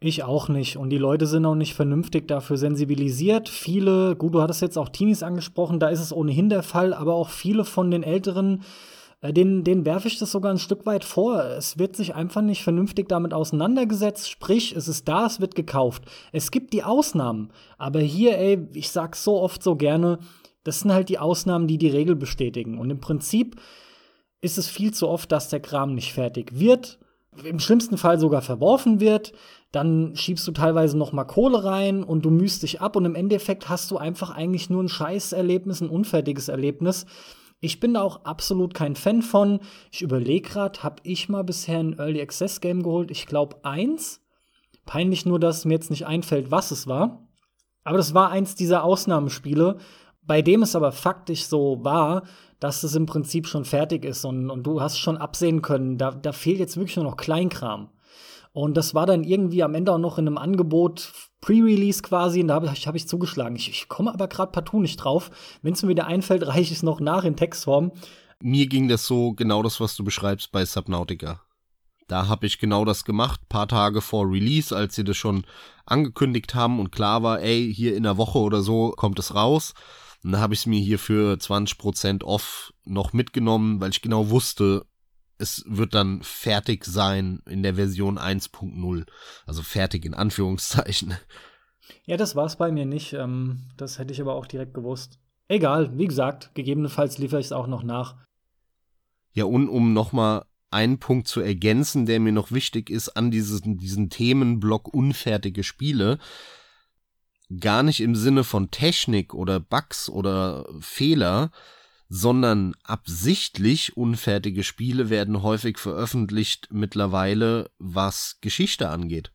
Ich auch nicht. Und die Leute sind auch nicht vernünftig dafür sensibilisiert. Viele, gut, du hattest jetzt auch Teenies angesprochen, da ist es ohnehin der Fall, aber auch viele von den Älteren, äh, denen, denen werfe ich das sogar ein Stück weit vor. Es wird sich einfach nicht vernünftig damit auseinandergesetzt. Sprich, es ist da, es wird gekauft. Es gibt die Ausnahmen. Aber hier, ey, ich sag's so oft so gerne, das sind halt die Ausnahmen, die die Regel bestätigen. Und im Prinzip ist es viel zu oft, dass der Kram nicht fertig wird, im schlimmsten Fall sogar verworfen wird. Dann schiebst du teilweise noch mal Kohle rein und du mühst dich ab und im Endeffekt hast du einfach eigentlich nur ein Scheißerlebnis, ein unfertiges Erlebnis. Ich bin da auch absolut kein Fan von. Ich überlege gerade, habe ich mal bisher ein Early Access Game geholt? Ich glaube eins. Peinlich nur, dass mir jetzt nicht einfällt, was es war. Aber das war eins dieser Ausnahmespiele, bei dem es aber faktisch so war, dass es im Prinzip schon fertig ist und, und du hast schon absehen können, da, da fehlt jetzt wirklich nur noch Kleinkram. Und das war dann irgendwie am Ende auch noch in einem Angebot Pre-Release quasi, und da habe ich, hab ich zugeschlagen. Ich, ich komme aber gerade partout nicht drauf. Wenn es mir wieder einfällt, reiche ich es noch nach in Textform. Mir ging das so genau das, was du beschreibst bei Subnautica. Da habe ich genau das gemacht, paar Tage vor Release, als sie das schon angekündigt haben und klar war, ey, hier in einer Woche oder so kommt es raus. Und dann habe ich es mir hier für 20% off noch mitgenommen, weil ich genau wusste, es wird dann fertig sein in der Version 1.0. Also fertig in Anführungszeichen. Ja, das war's bei mir nicht. Ähm, das hätte ich aber auch direkt gewusst. Egal, wie gesagt, gegebenenfalls liefere ich es auch noch nach. Ja, und um nochmal einen Punkt zu ergänzen, der mir noch wichtig ist an diesen, diesen Themenblock unfertige Spiele gar nicht im Sinne von Technik oder Bugs oder Fehler, sondern absichtlich unfertige Spiele werden häufig veröffentlicht mittlerweile, was Geschichte angeht.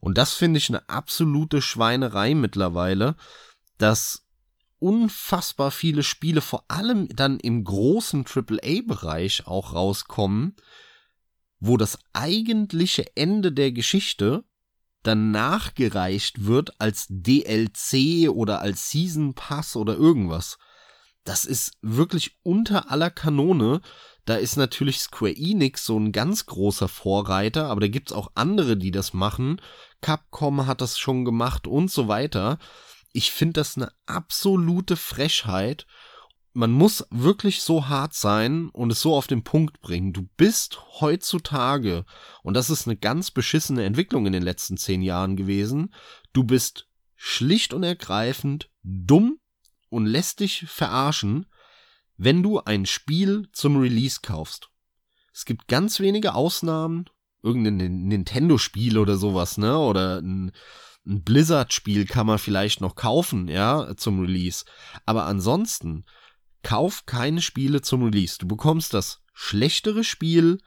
Und das finde ich eine absolute Schweinerei mittlerweile, dass unfassbar viele Spiele, vor allem dann im großen AAA-Bereich auch rauskommen, wo das eigentliche Ende der Geschichte dann nachgereicht wird als DLC oder als Season Pass oder irgendwas. Das ist wirklich unter aller Kanone. Da ist natürlich Square Enix so ein ganz großer Vorreiter, aber da gibt's auch andere, die das machen. Capcom hat das schon gemacht und so weiter. Ich finde das eine absolute Frechheit. Man muss wirklich so hart sein und es so auf den Punkt bringen. Du bist heutzutage, und das ist eine ganz beschissene Entwicklung in den letzten zehn Jahren gewesen, du bist schlicht und ergreifend dumm und lässt dich verarschen, wenn du ein Spiel zum Release kaufst. Es gibt ganz wenige Ausnahmen, irgendein Nintendo-Spiel oder sowas, ne? Oder ein, ein Blizzard-Spiel kann man vielleicht noch kaufen, ja, zum Release. Aber ansonsten kauf keine Spiele zum Release. Du bekommst das schlechtere Spiel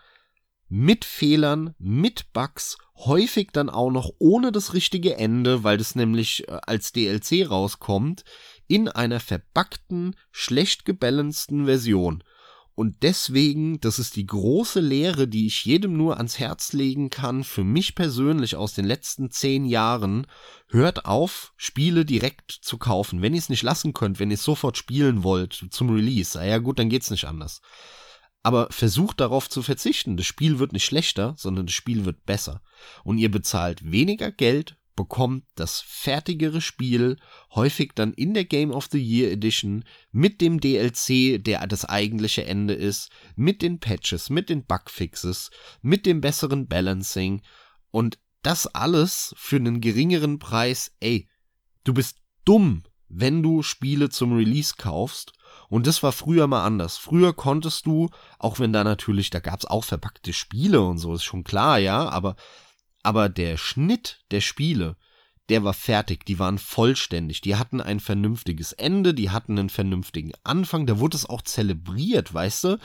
mit Fehlern, mit Bugs, häufig dann auch noch ohne das richtige Ende, weil das nämlich äh, als DLC rauskommt, in einer verbackten, schlecht gebalanceden Version. Und deswegen, das ist die große Lehre, die ich jedem nur ans Herz legen kann, für mich persönlich aus den letzten zehn Jahren, hört auf, Spiele direkt zu kaufen. Wenn ihr es nicht lassen könnt, wenn ihr es sofort spielen wollt zum Release, ja gut, dann geht's nicht anders. Aber versucht darauf zu verzichten. Das Spiel wird nicht schlechter, sondern das Spiel wird besser. Und ihr bezahlt weniger Geld bekommt das fertigere Spiel häufig dann in der Game of the Year Edition mit dem DLC, der das eigentliche Ende ist, mit den Patches, mit den Bugfixes, mit dem besseren Balancing und das alles für einen geringeren Preis. Ey, du bist dumm, wenn du Spiele zum Release kaufst. Und das war früher mal anders. Früher konntest du, auch wenn da natürlich, da gab's auch verpackte Spiele und so, ist schon klar, ja, aber aber der Schnitt der Spiele, der war fertig, die waren vollständig, die hatten ein vernünftiges Ende, die hatten einen vernünftigen Anfang, da wurde es auch zelebriert, weißt du?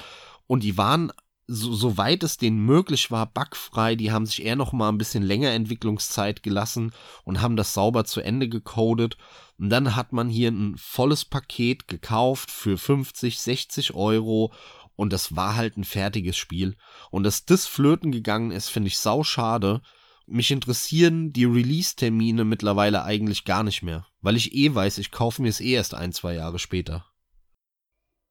Und die waren so, soweit es denen möglich war, bugfrei. Die haben sich eher noch mal ein bisschen länger Entwicklungszeit gelassen und haben das sauber zu Ende gecodet. Und dann hat man hier ein volles Paket gekauft für 50, 60 Euro und das war halt ein fertiges Spiel. Und dass das flöten gegangen ist, finde ich sau schade. Mich interessieren die Release-Termine mittlerweile eigentlich gar nicht mehr, weil ich eh weiß, ich kaufe mir es eh erst ein, zwei Jahre später.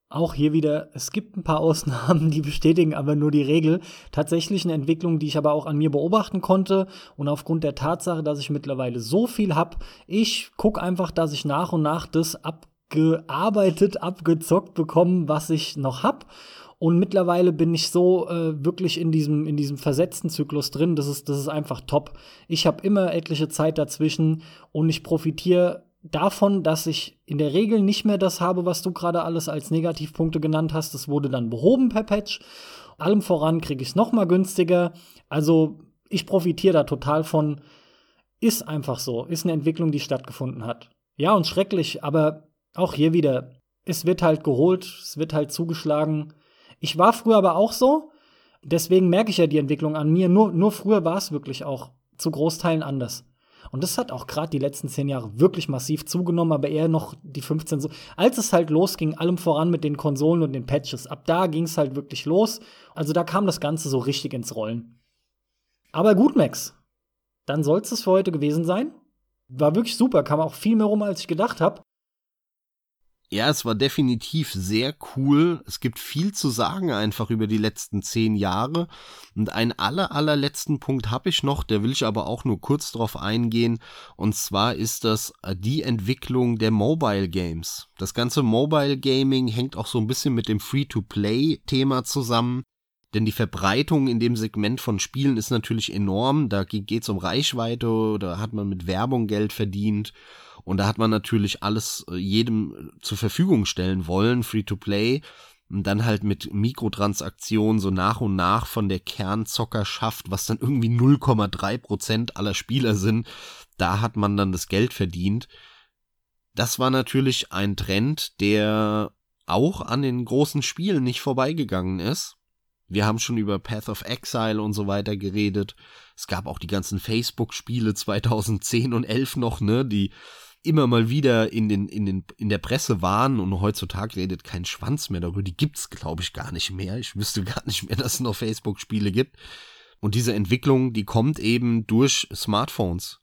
Auch hier wieder, es gibt ein paar Ausnahmen, die bestätigen aber nur die Regel. Tatsächlich eine Entwicklung, die ich aber auch an mir beobachten konnte und aufgrund der Tatsache, dass ich mittlerweile so viel habe, ich gucke einfach, dass ich nach und nach das abgearbeitet, abgezockt bekomme, was ich noch habe und mittlerweile bin ich so äh, wirklich in diesem, in diesem versetzten Zyklus drin. Das ist, das ist einfach top. Ich habe immer etliche Zeit dazwischen und ich profitiere davon, dass ich in der Regel nicht mehr das habe, was du gerade alles als Negativpunkte genannt hast. Das wurde dann behoben per Patch. Allem voran kriege ich es noch mal günstiger. Also ich profitiere da total von. Ist einfach so. Ist eine Entwicklung, die stattgefunden hat. Ja, und schrecklich, aber auch hier wieder. Es wird halt geholt, es wird halt zugeschlagen. Ich war früher aber auch so. Deswegen merke ich ja die Entwicklung an mir. Nur, nur früher war es wirklich auch zu Großteilen anders. Und das hat auch gerade die letzten zehn Jahre wirklich massiv zugenommen, aber eher noch die 15 so. Als es halt losging, allem voran mit den Konsolen und den Patches, ab da ging es halt wirklich los. Also da kam das Ganze so richtig ins Rollen. Aber gut, Max. Dann soll es für heute gewesen sein. War wirklich super, kam auch viel mehr rum, als ich gedacht habe. Ja, es war definitiv sehr cool. Es gibt viel zu sagen einfach über die letzten zehn Jahre. Und einen aller, allerletzten Punkt habe ich noch, der will ich aber auch nur kurz drauf eingehen. Und zwar ist das äh, die Entwicklung der Mobile Games. Das ganze Mobile Gaming hängt auch so ein bisschen mit dem Free-to-Play-Thema zusammen. Denn die Verbreitung in dem Segment von Spielen ist natürlich enorm. Da geht es um Reichweite, da hat man mit Werbung Geld verdient. Und da hat man natürlich alles äh, jedem zur Verfügung stellen wollen, Free-to-Play. Und dann halt mit Mikrotransaktionen so nach und nach von der Kernzockerschaft, was dann irgendwie 0,3 Prozent aller Spieler sind, da hat man dann das Geld verdient. Das war natürlich ein Trend, der auch an den großen Spielen nicht vorbeigegangen ist. Wir haben schon über Path of Exile und so weiter geredet. Es gab auch die ganzen Facebook-Spiele 2010 und 11 noch, ne, die immer mal wieder in den, in den, in der Presse waren und heutzutage redet kein Schwanz mehr darüber. Die gibt's, glaube ich, gar nicht mehr. Ich wüsste gar nicht mehr, dass es noch Facebook-Spiele gibt. Und diese Entwicklung, die kommt eben durch Smartphones.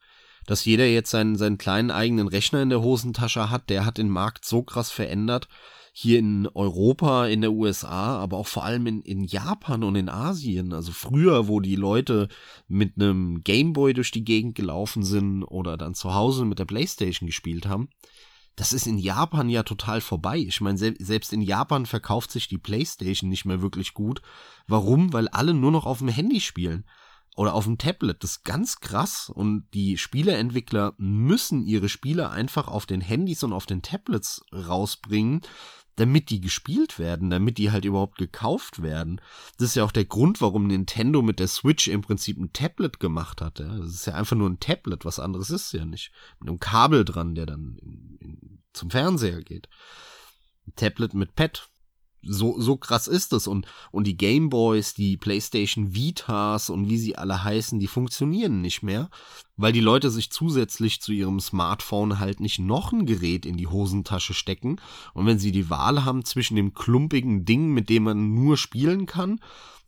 Dass jeder jetzt seinen, seinen kleinen eigenen Rechner in der Hosentasche hat, der hat den Markt so krass verändert, hier in Europa, in der USA, aber auch vor allem in, in Japan und in Asien. Also früher, wo die Leute mit einem Gameboy durch die Gegend gelaufen sind oder dann zu Hause mit der Playstation gespielt haben, das ist in Japan ja total vorbei. Ich meine, se selbst in Japan verkauft sich die PlayStation nicht mehr wirklich gut. Warum? Weil alle nur noch auf dem Handy spielen oder auf dem Tablet. Das ist ganz krass und die Spieleentwickler müssen ihre Spiele einfach auf den Handys und auf den Tablets rausbringen, damit die gespielt werden, damit die halt überhaupt gekauft werden. Das ist ja auch der Grund, warum Nintendo mit der Switch im Prinzip ein Tablet gemacht hat. Ja. Das ist ja einfach nur ein Tablet, was anderes ist ja nicht. Mit einem Kabel dran, der dann in, in, zum Fernseher geht. Ein Tablet mit Pad, so, so krass ist es. Und, und die Gameboys, die PlayStation Vitas und wie sie alle heißen, die funktionieren nicht mehr, weil die Leute sich zusätzlich zu ihrem Smartphone halt nicht noch ein Gerät in die Hosentasche stecken. Und wenn sie die Wahl haben zwischen dem klumpigen Ding, mit dem man nur spielen kann,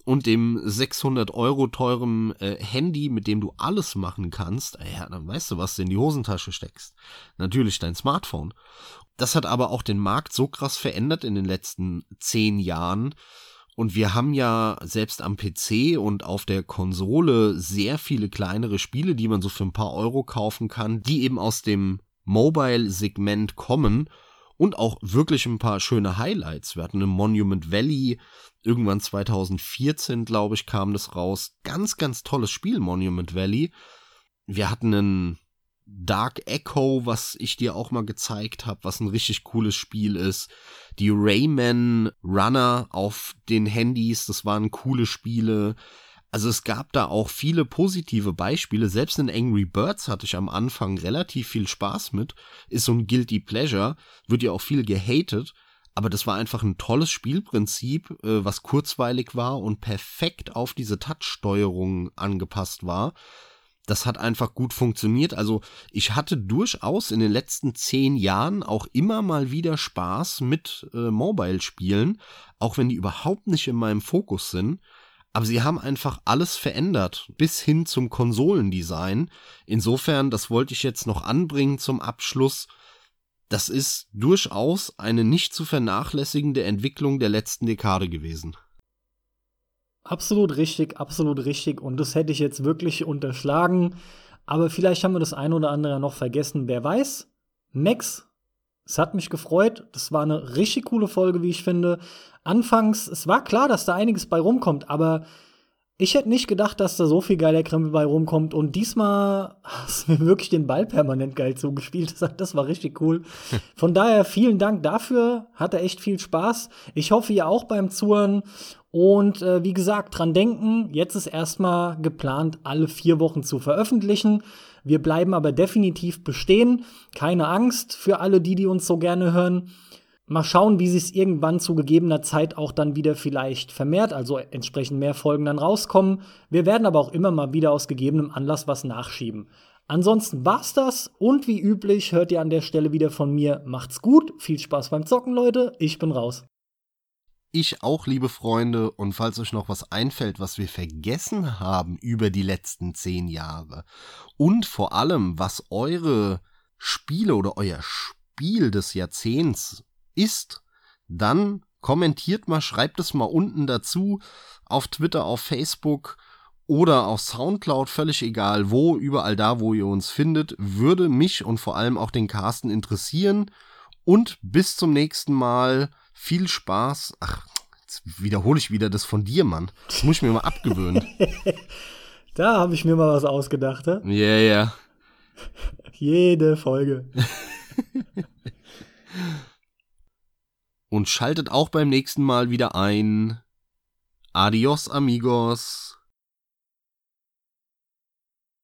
und dem 600 Euro teuren äh, Handy, mit dem du alles machen kannst, ja, dann weißt du, was du in die Hosentasche steckst. Natürlich dein Smartphone. Das hat aber auch den Markt so krass verändert in den letzten zehn Jahren. Und wir haben ja selbst am PC und auf der Konsole sehr viele kleinere Spiele, die man so für ein paar Euro kaufen kann, die eben aus dem Mobile-Segment kommen und auch wirklich ein paar schöne Highlights. Wir hatten ein Monument Valley, irgendwann 2014, glaube ich, kam das raus. Ganz, ganz tolles Spiel, Monument Valley. Wir hatten ein Dark Echo, was ich dir auch mal gezeigt habe, was ein richtig cooles Spiel ist. Die Rayman Runner auf den Handys, das waren coole Spiele. Also es gab da auch viele positive Beispiele. Selbst in Angry Birds hatte ich am Anfang relativ viel Spaß mit. Ist so ein Guilty Pleasure, wird ja auch viel gehatet. Aber das war einfach ein tolles Spielprinzip, äh, was kurzweilig war und perfekt auf diese Touch-Steuerung angepasst war das hat einfach gut funktioniert. Also ich hatte durchaus in den letzten zehn Jahren auch immer mal wieder Spaß mit äh, Mobile-Spielen, auch wenn die überhaupt nicht in meinem Fokus sind. Aber sie haben einfach alles verändert, bis hin zum Konsolendesign. Insofern, das wollte ich jetzt noch anbringen zum Abschluss. Das ist durchaus eine nicht zu vernachlässigende Entwicklung der letzten Dekade gewesen. Absolut richtig, absolut richtig. Und das hätte ich jetzt wirklich unterschlagen. Aber vielleicht haben wir das ein oder andere noch vergessen. Wer weiß? Max, es hat mich gefreut. Das war eine richtig coole Folge, wie ich finde. Anfangs, es war klar, dass da einiges bei rumkommt, aber ich hätte nicht gedacht, dass da so viel geiler Krempel bei rumkommt. Und diesmal hast du mir wirklich den Ball permanent geil zugespielt. Das war richtig cool. Von daher vielen Dank dafür. Hatte echt viel Spaß. Ich hoffe, ihr auch beim Zuhören. Und äh, wie gesagt, dran denken, jetzt ist erstmal geplant, alle vier Wochen zu veröffentlichen. Wir bleiben aber definitiv bestehen. Keine Angst für alle die, die uns so gerne hören. Mal schauen, wie sich es irgendwann zu gegebener Zeit auch dann wieder vielleicht vermehrt, also entsprechend mehr Folgen dann rauskommen. Wir werden aber auch immer mal wieder aus gegebenem Anlass was nachschieben. Ansonsten war's das und wie üblich hört ihr an der Stelle wieder von mir. Macht's gut, viel Spaß beim Zocken, Leute. Ich bin raus. Ich auch, liebe Freunde, und falls euch noch was einfällt, was wir vergessen haben über die letzten zehn Jahre und vor allem, was eure Spiele oder euer Spiel des Jahrzehnts ist, dann kommentiert mal, schreibt es mal unten dazu auf Twitter, auf Facebook oder auf Soundcloud, völlig egal wo, überall da, wo ihr uns findet, würde mich und vor allem auch den Carsten interessieren. Und bis zum nächsten Mal. Viel Spaß. Ach, jetzt wiederhole ich wieder das von dir, Mann. Das muss ich mir mal abgewöhnen. da habe ich mir mal was ausgedacht, Ja, ja. Yeah, yeah. Jede Folge. und schaltet auch beim nächsten Mal wieder ein. Adios, amigos.